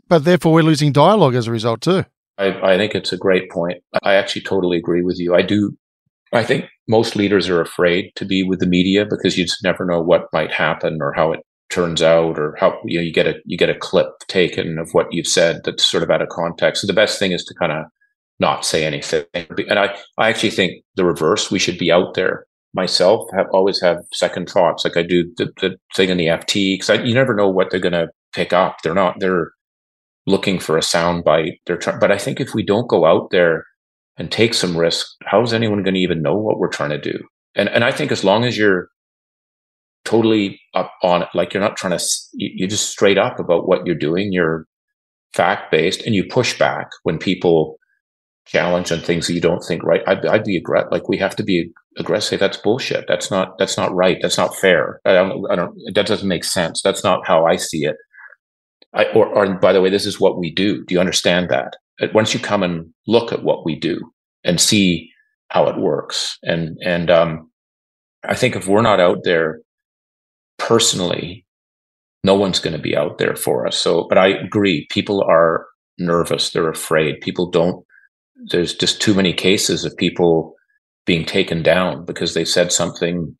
But therefore, we're losing dialogue as a result, too. I, I think it's a great point. I actually totally agree with you. I do. I think most leaders are afraid to be with the media because you just never know what might happen or how it turns out or how you know you get a you get a clip taken of what you've said that's sort of out of context. So the best thing is to kind of not say anything. And I I actually think the reverse. We should be out there. Myself have always have second thoughts. Like I do the, the thing in the FT because you never know what they're going to pick up. They're not. They're looking for a sound bite. They're trying, but I think if we don't go out there and take some risk, how is anyone going to even know what we're trying to do? And and I think as long as you're totally up on it. Like you're not trying to, you're just straight up about what you're doing. You're fact based and you push back when people challenge on things that you don't think right. I'd, I'd be aggressive. Like we have to be aggressive. That's bullshit. That's not, that's not right. That's not fair. I don't, I don't, that doesn't make sense. That's not how I see it. I, or, or by the way, this is what we do. Do you understand that? Once you come and look at what we do and see how it works, and and um, I think if we're not out there personally, no one's going to be out there for us. So, but I agree, people are nervous, they're afraid. People don't, there's just too many cases of people being taken down because they said something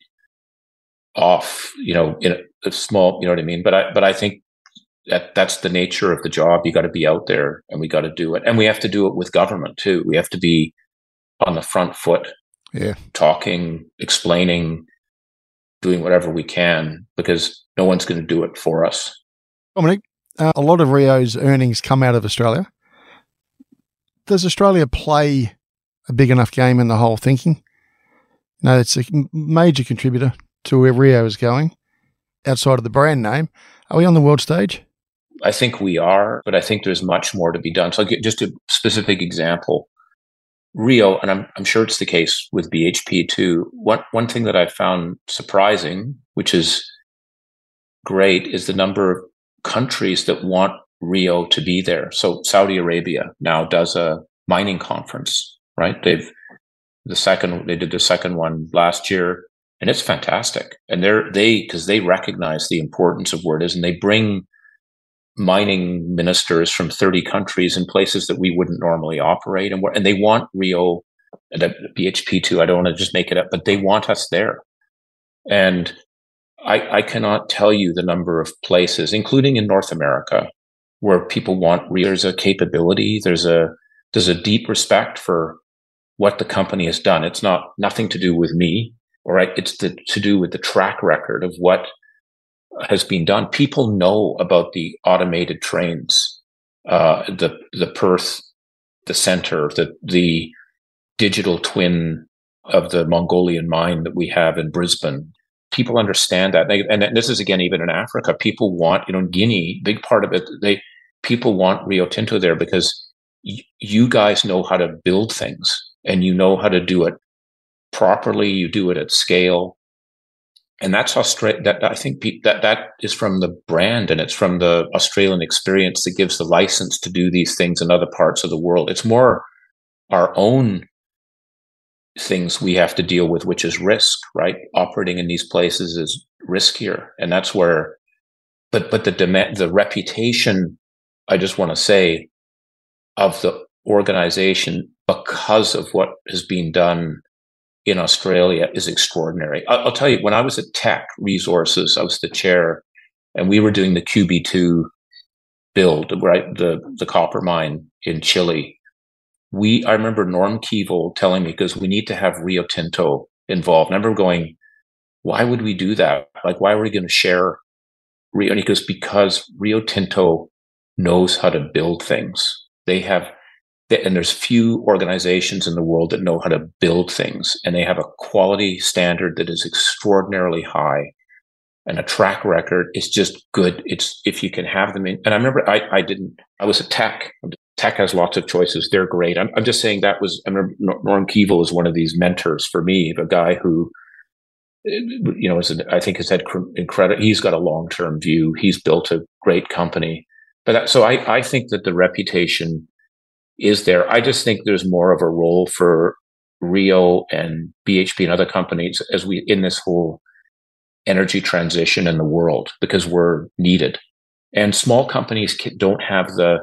off, you know, in a, small, you know what I mean? But I, but I think that that's the nature of the job. You got to be out there and we got to do it. And we have to do it with government too. We have to be on the front foot. Yeah. Talking, explaining, doing whatever we can because no one's going to do it for us. Dominic, uh, a lot of Rio's earnings come out of Australia. Does Australia play a big enough game in the whole thinking? No, it's a major contributor to where Rio is going outside of the brand name. Are we on the world stage? I think we are, but I think there's much more to be done. So, I'll get just a specific example. Rio, and I'm, I'm sure it's the case with BHP too. One, one thing that I found surprising, which is great, is the number of countries that want Rio to be there. So Saudi Arabia now does a mining conference, right? They've the second they did the second one last year, and it's fantastic. And they're they because they recognize the importance of where it is, and they bring mining ministers from 30 countries in places that we wouldn't normally operate. And, and they want Rio and BHP too. I don't want to just make it up, but they want us there. And I, I cannot tell you the number of places, including in North America, where people want Rio. There's a capability. There's a, there's a deep respect for what the company has done. It's not nothing to do with me, right. It's to do with the track record of what has been done. People know about the automated trains, uh, the the Perth, the center, the the digital twin of the Mongolian mine that we have in Brisbane. People understand that, they, and this is again even in Africa. People want, you know, Guinea. Big part of it, they people want Rio Tinto there because y- you guys know how to build things and you know how to do it properly. You do it at scale and that's Australia. That I think that that is from the brand, and it's from the Australian experience that gives the license to do these things in other parts of the world. It's more our own things we have to deal with, which is risk. Right, operating in these places is riskier, and that's where. But but the demand, the reputation. I just want to say, of the organization because of what has been done in Australia is extraordinary. I'll, I'll, tell you, when I was at Teck Resources, I was the chair, and we were doing the QB2 build, right, the the copper mine in Chile. We, I remember Norm Keevil telling me because we need to have Rio Tinto involved. And I remember going, why would we do that? Like, why are we going to share Rio? And he goes, because Rio Tinto knows how to build things. They have and there's few organizations in the world that know how to build things and they have a quality standard that is extraordinarily high and a track record is just good. It's if you can have them in and i remember i, I didn't i was a Teck. Teck has lots of choices. They're great. I'm, I'm just saying that was i remember norm keevil is one of these mentors for me a guy who you know is an, i think has had incredible he's got a long-term view. He's built a great company. But that, so I, I think that the reputation is there. I just think there's more of a role for Rio and BHP and other companies as we in this whole energy transition in the world because we're needed. And small companies don't have the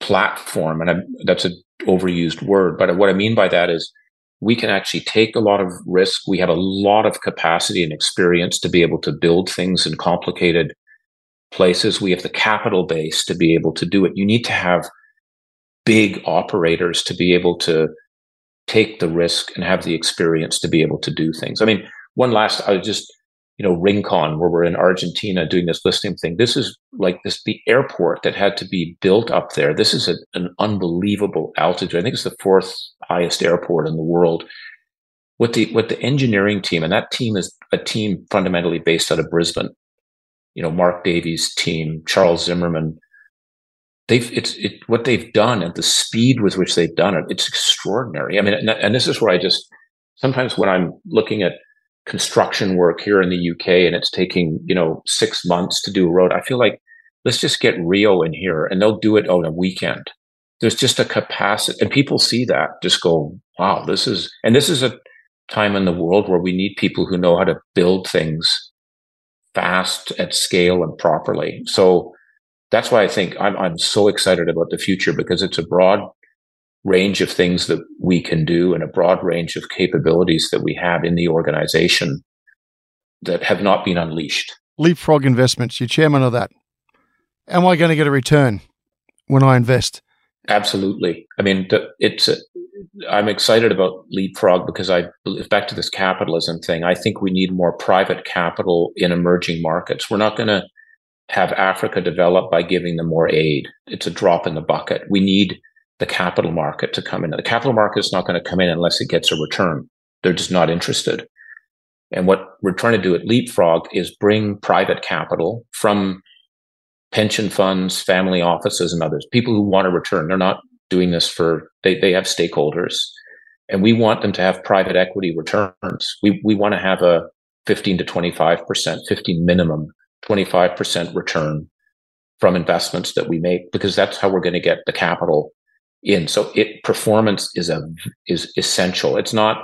platform, and I'm, that's an overused word, but what I mean by that is we can actually take a lot of risk. We have a lot of capacity and experience to be able to build things in complicated places. We have the capital base to be able to do it. You need to have big operators to be able to take the risk and have the experience to be able to do things. I mean, one last, I just, you know, Rincon, where we're in Argentina doing this listing thing. This is like this, the airport that had to be built up there. This is a, an unbelievable altitude. I think it's the fourth highest airport in the world. With the, with the engineering team, and that team is a team fundamentally based out of Brisbane. You know, Mark Davies' team, Charles Zimmerman, they've it's it, what they've done and the speed with which they've done it. It's extraordinary. I mean, and, and this is where I just sometimes when I'm looking at construction work here in the UK and it's taking you know six months to do a road, I feel like let's just get Rio in here and they'll do it on a weekend. There's just a capacity, and people see that, just go, wow, this is, and this is a time in the world where we need people who know how to build things fast at scale and properly. So that's why I think I'm, I'm so excited about the future because it's a broad range of things that we can do and a broad range of capabilities that we have in the organization that have not been unleashed. Leapfrog Investments, you're chairman of that. Am I going to get a return when I invest? Absolutely. I mean, it's. A, I'm excited about Leapfrog because I back to this capitalism thing. I think we need more private capital in emerging markets. We're not going to have Africa develop by giving them more aid. It's a drop in the bucket. We need the capital market to come in. The capital market is not going to come in unless it gets a return. They're just not interested. And what we're trying to do at Leapfrog is bring private capital from pension funds, family offices, and others, people who want a return. They're not doing this for, they, they have stakeholders. And we want them to have private equity returns. We, we want to have a 15 to 25%, 15 minimum 25% return from investments that we make because that's how we're going to get the capital in. So it performance is a is essential. It's not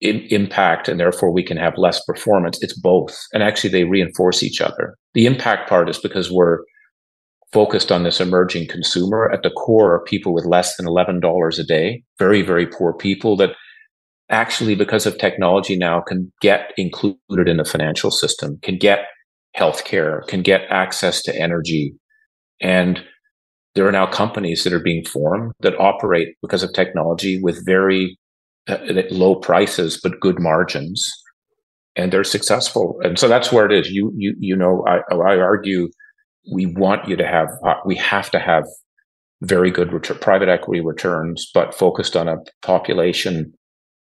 impact and therefore we can have less performance. It's both. And actually they reinforce each other. The impact part is because we're focused on this emerging consumer. At the core are people with less than $11 a day, very, very poor people that actually, because of technology now, can get included in the financial system, can get healthcare, can get access to energy. And there are now companies that are being formed that operate because of technology with very uh, low prices, but good margins. And they're successful. And so that's where it is. You, you, you know, I, I argue we want you to have, uh, we have to have very good return, private equity returns, but focused on a population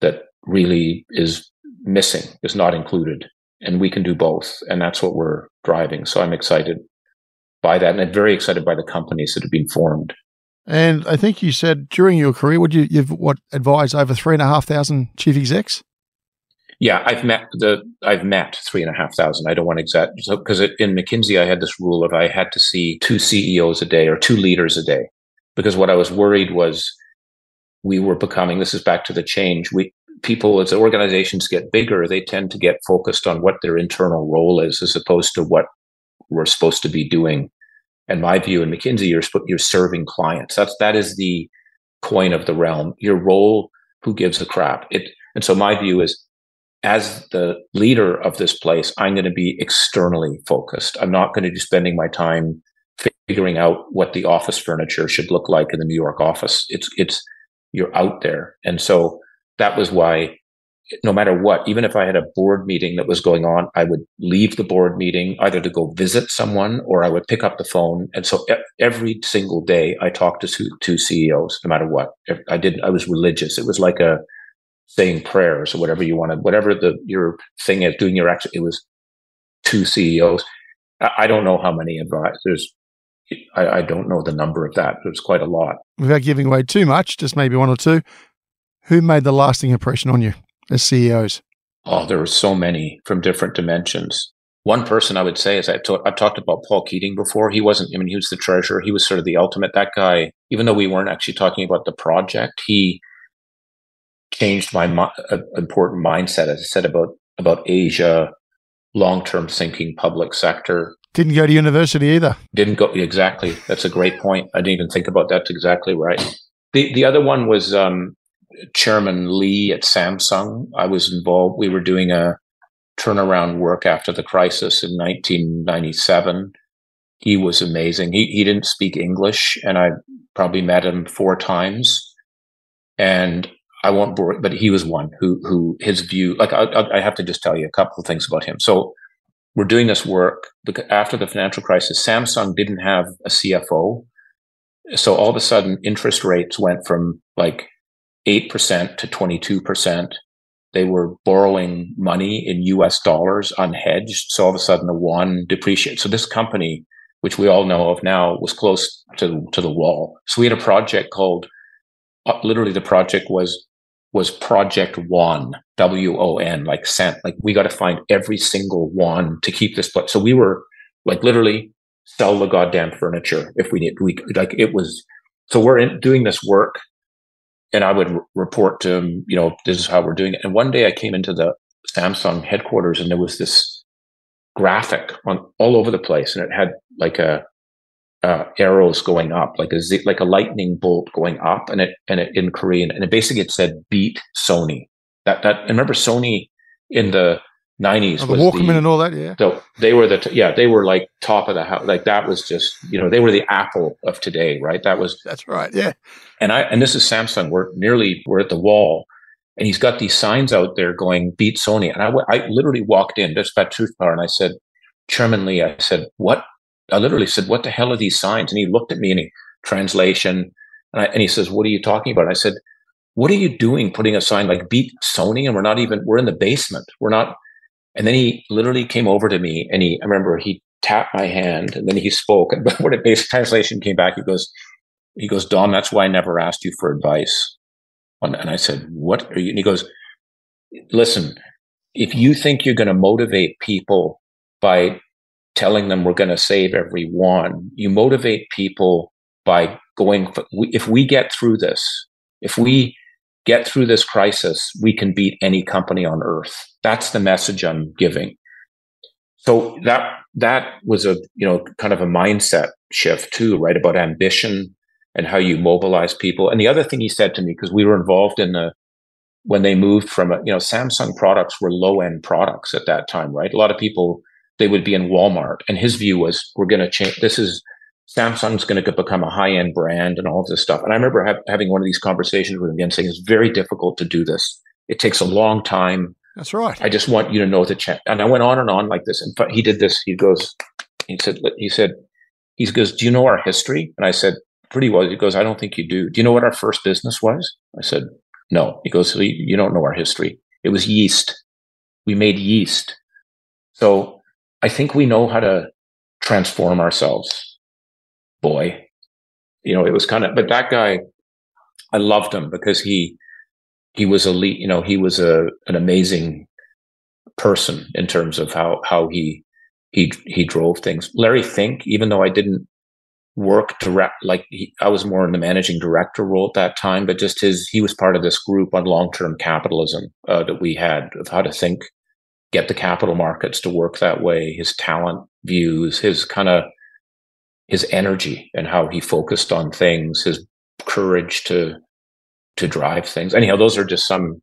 that really is missing, is not included and we can do both. And that's what we're driving. So I'm excited by that. And I'm very excited by the companies that have been formed. And I think you said during your career, would you, you've what advised over three and a half thousand chief execs? Yeah, I've met the I've met three and a half thousand. I don't want to exact because so, in McKinsey I had this rule of I had to see two CEOs a day or two leaders a day because what I was worried was we were becoming. This is back to the change. We people, as organizations get bigger, they tend to get focused on what their internal role is as opposed to what we're supposed to be doing. And my view in McKinsey, you're, you're serving clients. That's, that is the coin of the realm. Your role, who gives a crap? It, and so my view is as the leader of this place, I'm going to be externally focused. I'm not going to be spending my time figuring out what the office furniture should look like in the New York office. It's, it's, you're out there. And so that was why no matter what, even if I had a board meeting that was going on, I would leave the board meeting either to go visit someone or I would pick up the phone. And so every single day I talked to two, CEOs, no matter what. I did, I was religious. It was like a saying prayers or whatever you wanted, whatever the, your thing is doing your action. It was two CEOs. I don't know how many advisors. I, I don't know the number of that. It was quite a lot. Without giving away too much, just maybe one or two. Who made the lasting impression on you? as CEOs? Oh, there were so many from different dimensions. One person I would say is I t- I've talked about Paul Keating before. He wasn't, I mean, he was the treasurer. He was sort of the ultimate. That guy, even though we weren't actually talking about the project, he changed my uh, important mindset, as I said, about, about Asia, long term thinking, public sector. Didn't go to university either. Didn't go, exactly. That's a great point. I didn't even think about that. That's exactly right. The, the other one was um, Chairman Lee at Samsung. I was involved. We were doing a turnaround work after the crisis in 1997. He was amazing. He he didn't speak English, and I probably met him four times. And I won't bore, but he was one who who his view. Like I, I have to just tell you a couple of things about him. So we're doing this work after the financial crisis. Samsung didn't have a CFO, so all of a sudden interest rates went from like 8% to 22%. They were borrowing money in US dollars unhedged. So all of a sudden the won depreciated. So this company, which we all know of now, was close to, to the wall. So we had a project called, uh, literally the project was, was Project Won, W O N, like cent. Like we got to find every single one to keep this place. So we were like literally sell the goddamn furniture if we need. We like it was. So we're in, doing this work and I would report to him, you know, this is how we're doing it. And one day I came into the Samsung headquarters and there was this graphic on all over the place and it had like a, uh, arrows going up, like a like a lightning bolt going up, and it and it in Korean, and it basically it said beat Sony. That that remember Sony in the 90s oh, the Walkman the, and all that, yeah. So they were the, yeah, they were like top of the house. Like that was just, you know, they were the Apple of today, right? That was, that's right. Yeah. And I, and this is Samsung. We're nearly, we're at the wall and he's got these signs out there going beat Sony. And I, I literally walked in, just about power. And I said, Chairman Lee, I said, what? I literally said, what the hell are these signs? And he looked at me and he translation and, I, and he says, what are you talking about? And I said, what are you doing putting a sign like beat Sony? And we're not even, we're in the basement. We're not, and then he literally came over to me and he, I remember he tapped my hand and then he spoke. [laughs] And when a basic translation came back, he goes, he goes, Dom, that's why I never asked you for advice. And I said, what are you? And he goes, listen, if you think you're going to motivate people by telling them we're going to save everyone, you motivate people by going, if we get through this, if we get through this crisis, we can beat any company on earth. That's the message I'm giving. So that that was a you know kind of a mindset shift too, right? About ambition and how you mobilize people. And the other thing he said to me, because we were involved in the when they moved from you know Samsung products were low end products at that time, right? A lot of people they would be in Walmart, and his view was we're going to change. This is Samsung's going to become a high end brand and all of this stuff. And I remember ha- having one of these conversations with him again, saying it's very difficult to do this. It takes a long time. That's right. I just want you to know the chance. And I went on and on like this. And he did this. He goes, he said, he said, he goes, do you know our history? And I said, pretty well. He goes, I don't think you do. Do you know what our first business was? I said, no. He goes, you don't know our history. It was yeast. We made yeast. So I think we know how to transform ourselves boy. You know, it was kind of, but that guy, I loved him because he, he was elite, you know, he was a, an amazing person in terms of how, how he, he, he drove things. Larry Fink, even though I didn't work direct, like he, I was more in the managing director role at that time, but just his, he was part of this group on long-term capitalism uh, that we had of how to think, get the capital markets to work that way, his talent views, his kind of his energy and how he focused on things, his courage to to drive things. Anyhow, those are just some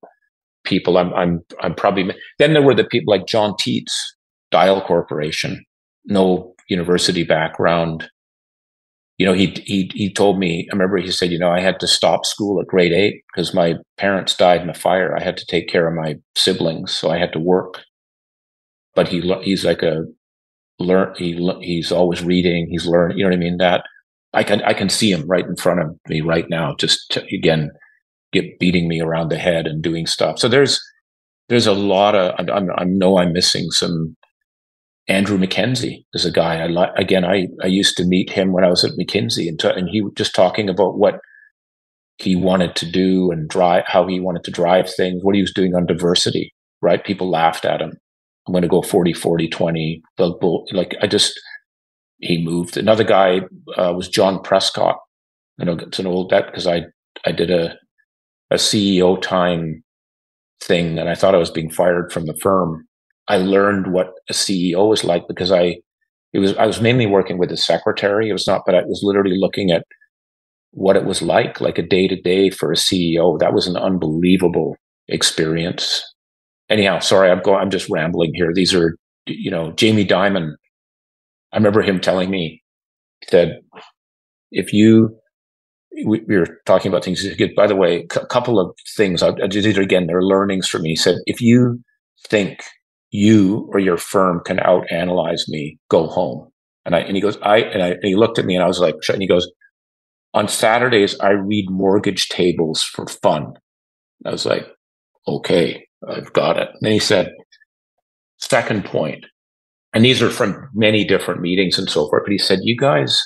people. I'm I'm I'm probably then there were the people like John Teets, Dial Corporation, no university background, you know, he he he told me. I remember he said, you know, I had to stop school at grade eight because my parents died in a fire. I had to take care of my siblings, so I had to work. But he he's like a learn. He he's always reading. He's learning. You know what I mean? That I can I can see him right in front of me right now. Just to, again, get beating me around the head and doing stuff. So there's there's a lot of I, I know I'm missing some Andrew Mackenzie is a guy I like. Again, I, I used to meet him when I was at McKinsey and, t- and he was just talking about what he wanted to do and drive, how he wanted to drive things, what he was doing on diversity, right? People laughed at him. I'm going to go 40, 40, 20. Like I just, he moved. Another guy uh, was John Prescott. You know, it's an old that because I, I did a, a CEO time thing and I thought I was being fired from the firm I learned what a CEO is like because I it was I was mainly working with the secretary. It was not, but I was literally looking at what it was like, like a day to day for a CEO. That was an unbelievable experience. Anyhow, sorry, I'm going. I'm just rambling here. These are, you know, Jamie Dimon. I remember him telling me that if you, we, we were talking about things. By the way, a couple of things. I, I did it again. They're learnings for me. He said if you think you or your firm can out analyze me. Go home. And I and he goes, I and I and he looked at me and I was like, and he goes, on Saturdays I read mortgage tables for fun. I was like, okay, I've got it. And he said, second point, and these are from many different meetings and so forth. But he said, you guys,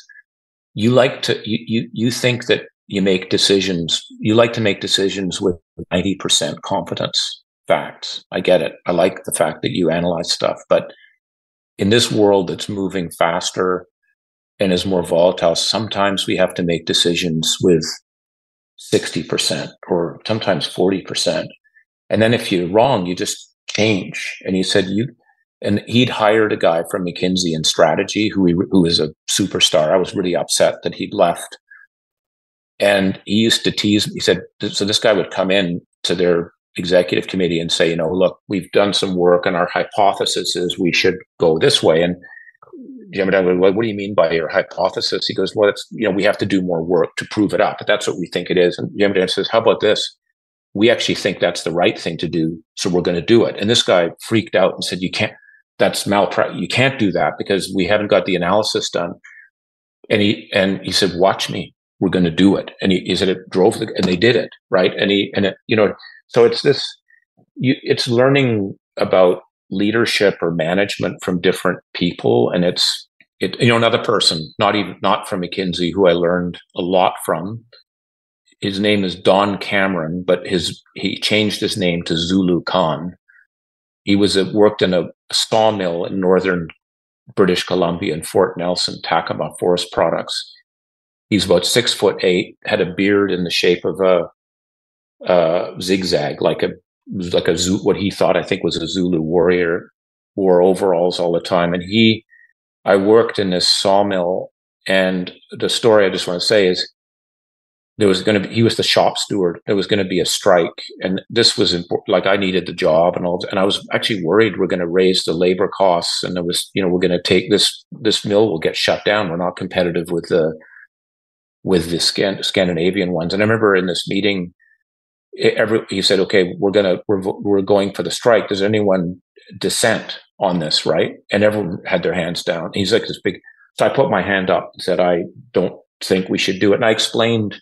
you like to you you you think that you make decisions. You like to make decisions with ninety percent confidence facts. I get it. I like the fact that you analyze stuff, but in this world that's moving faster and is more volatile, sometimes we have to make decisions with 60% or sometimes 40%. And then if you're wrong, you just change. And he said, you, and he'd hired a guy from McKinsey in strategy who, he, who is a superstar. I was really upset that he'd left. And he used to tease me. He said, so this guy would come in to their executive committee and say, you know, look, we've done some work and our hypothesis is we should go this way. And Jim and I go, well, what do you mean by your hypothesis? He goes, well, it's, you know, we have to do more work to prove it up, but that's what we think it is. And Jim and says, how about this? We actually think that's the right thing to do. So we're going to do it. And this guy freaked out and said, you can't, that's malpractice. You can't do that because we haven't got the analysis done. And he, and he said, watch me. We're going to do it. And he, he said it drove the, and they did it. Right. And he, and it, you know, so it's this, you, it's learning about leadership or management from different people. And it's, it, you know, another person, not even, not from McKinsey, who I learned a lot from. His name is Don Cameron, but his, he changed his name to Zulu Khan. He was a, worked in a sawmill in northern British Columbia in Fort Nelson, Tackama Forest Products. He's about six foot eight, had a beard in the shape of a uh, zigzag, like a like a what he thought I think was a Zulu warrior, wore overalls all the time. And he, I worked in this sawmill, and the story I just want to say is there was going to be he was the shop steward. There was going to be a strike, and this was important. Like I needed the job and all, and I was actually worried we're going to raise the labor costs, and there was you know we're going to take this this mill will get shut down. We're not competitive with the with the Scandinavian ones. And I remember in this meeting every, he said, okay, we're going to, we're, we're going for the strike. Does anyone dissent on this? Right. And everyone had their hands down. He's like this big. So I put my hand up and said, I don't think we should do it. And I explained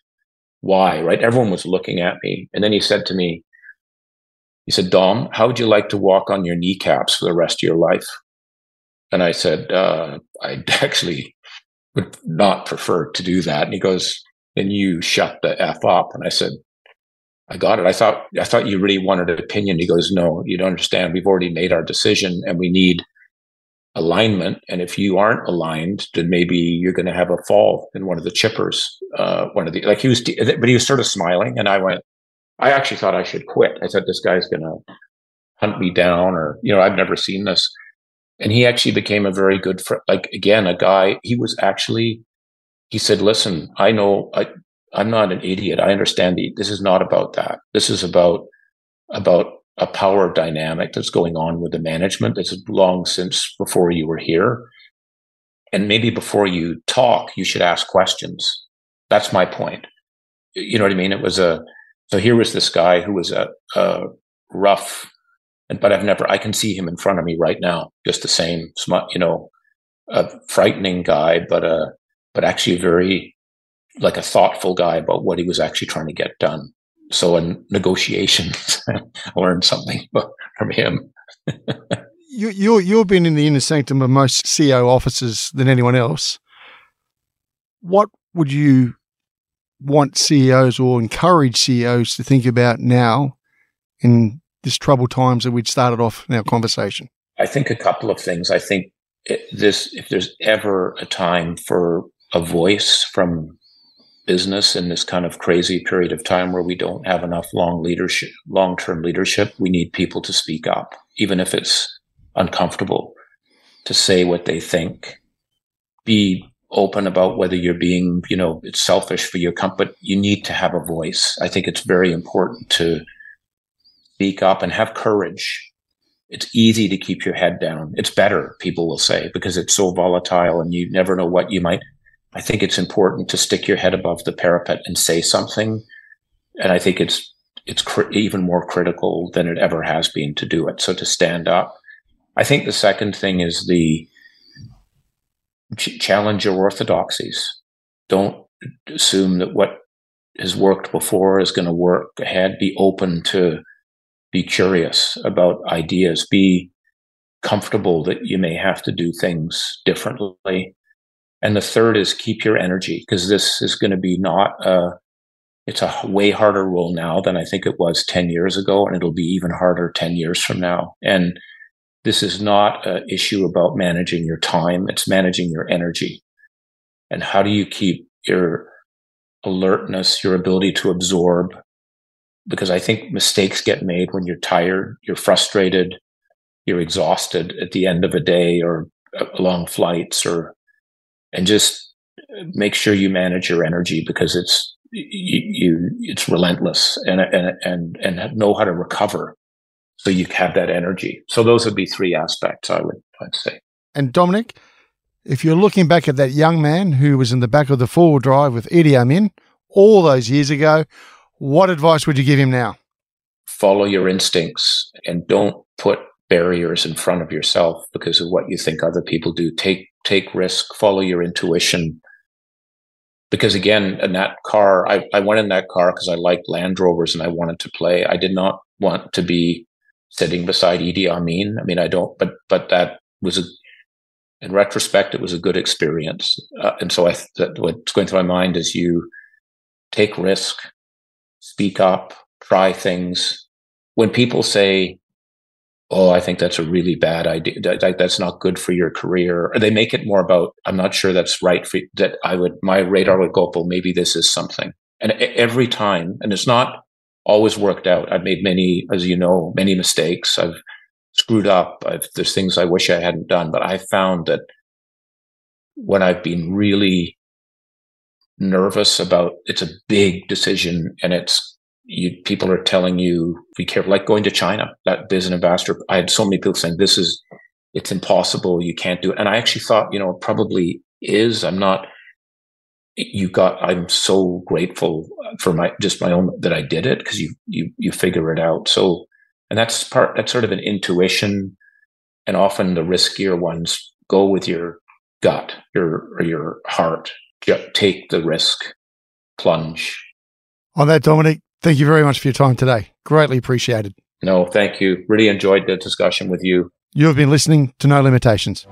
why, right? Everyone was looking at me. And then he said to me, he said, Dom, how would you like to walk on your kneecaps for the rest of your life? And I said, uh, I [laughs] actually would not prefer to do that. And he goes, then you shut the F up. And I said, I got it. I thought I thought you really wanted an opinion. He goes, No, you don't understand. We've already made our decision and we need alignment. And if you aren't aligned, then maybe you're going to have a fall in one of the chippers. Uh, one of the like he was, but he was sort of smiling, and I went. I actually thought I should quit. I said this guy's going to hunt me down, or you know, I've never seen this. And he actually became a very good friend. Like again, a guy. He was actually. He said, "Listen, I know. I, I'm not an idiot. I understand the, this is not about that. This is about, about a power dynamic that's going on with the management that's long since before you were here. and maybe before you talk, you should ask questions. That's my point. You know what I mean? It was a, so here was this guy who was a, a rough, but I've never, I can see him in front of me right now, just the same, smart. you know, a frightening guy, but a, but actually very, like a thoughtful guy about what he was actually trying to get done. So in negotiations, [laughs] I learned something [laughs] from him. you, you, you've been in the inner sanctum of most CEO offices than anyone else. What would you want CEOs or encourage CEOs to think about now in this troubled times that we'd started off in our conversation? I think a couple of things. I think this, if there's ever a time for a voice from business in this kind of crazy period of time where we don't have enough long leadership, long term leadership, we need people to speak up, even if it's uncomfortable, to say what they think, be open about whether you're being, you know, it's selfish for your company. You need to have a voice. I think it's very important to speak up and have courage. It's easy to keep your head down. It's better, people will say, because it's so volatile and you never know what you might I think it's important to stick your head above the parapet and say something. And I think it's, it's cr- even more critical than it ever has been to do it. So to stand up. I think the second thing is the ch- challenge your orthodoxies. Don't assume that what has worked before is going to work ahead. Be open to be curious about ideas. Be comfortable that you may have to do things differently and the third is keep your energy because this is going to be not a, it's a way harder role now than I think it was 10 years ago. And it'll be even harder 10 years from now. And this is not an issue about managing your time. It's managing your energy. And how do you keep your alertness, your ability to absorb? Because I think mistakes get made when you're tired, you're frustrated, you're exhausted at the end of a day or long flights or and just make sure you manage your energy because it's you, you it's relentless and and and and know how to recover so you have that energy. So those would be three aspects I would I'd say. And Dominic, if you're looking back at that young man who was in the back of the four wheel drive with Idi Amin all those years ago, what advice would you give him now? Follow your instincts and don't put barriers in front of yourself because of what you think other people do. Take take risk, follow your intuition. Because again, in that car, I, I went in that car because I liked Land Rovers and I wanted to play. I did not want to be sitting beside Idi Amin. I mean, I don't, but but that was a, in retrospect, it was a good experience. Uh, and so I, that, what's going through my mind is you take risk, speak up, try things. When people say, oh, I think that's a really bad idea. That, that's not good for your career. Or they make it more about, I'm not sure that's right for that. I would, my radar would go up, well, maybe this is something. And every time, and it's not always worked out. I've made many, as you know, many mistakes. I've screwed up. I've, there's things I wish I hadn't done, but I found that when I've been really nervous about, it's a big decision and it's you, people are telling you be careful, like going to China. That business ambassador. I had so many people saying this is it's impossible. You can't do it. And I actually thought, you know, it probably is. I'm not. You got. I'm so grateful for my just my own that I did it because you you you figure it out. So, and that's part. That's sort of an intuition, and often the riskier ones go with your gut, your or your heart. Take the risk, plunge. On that, Dominic, Thank you very much for your time today. Greatly appreciated. No, thank you. Really enjoyed the discussion with you. You have been listening to No Limitations.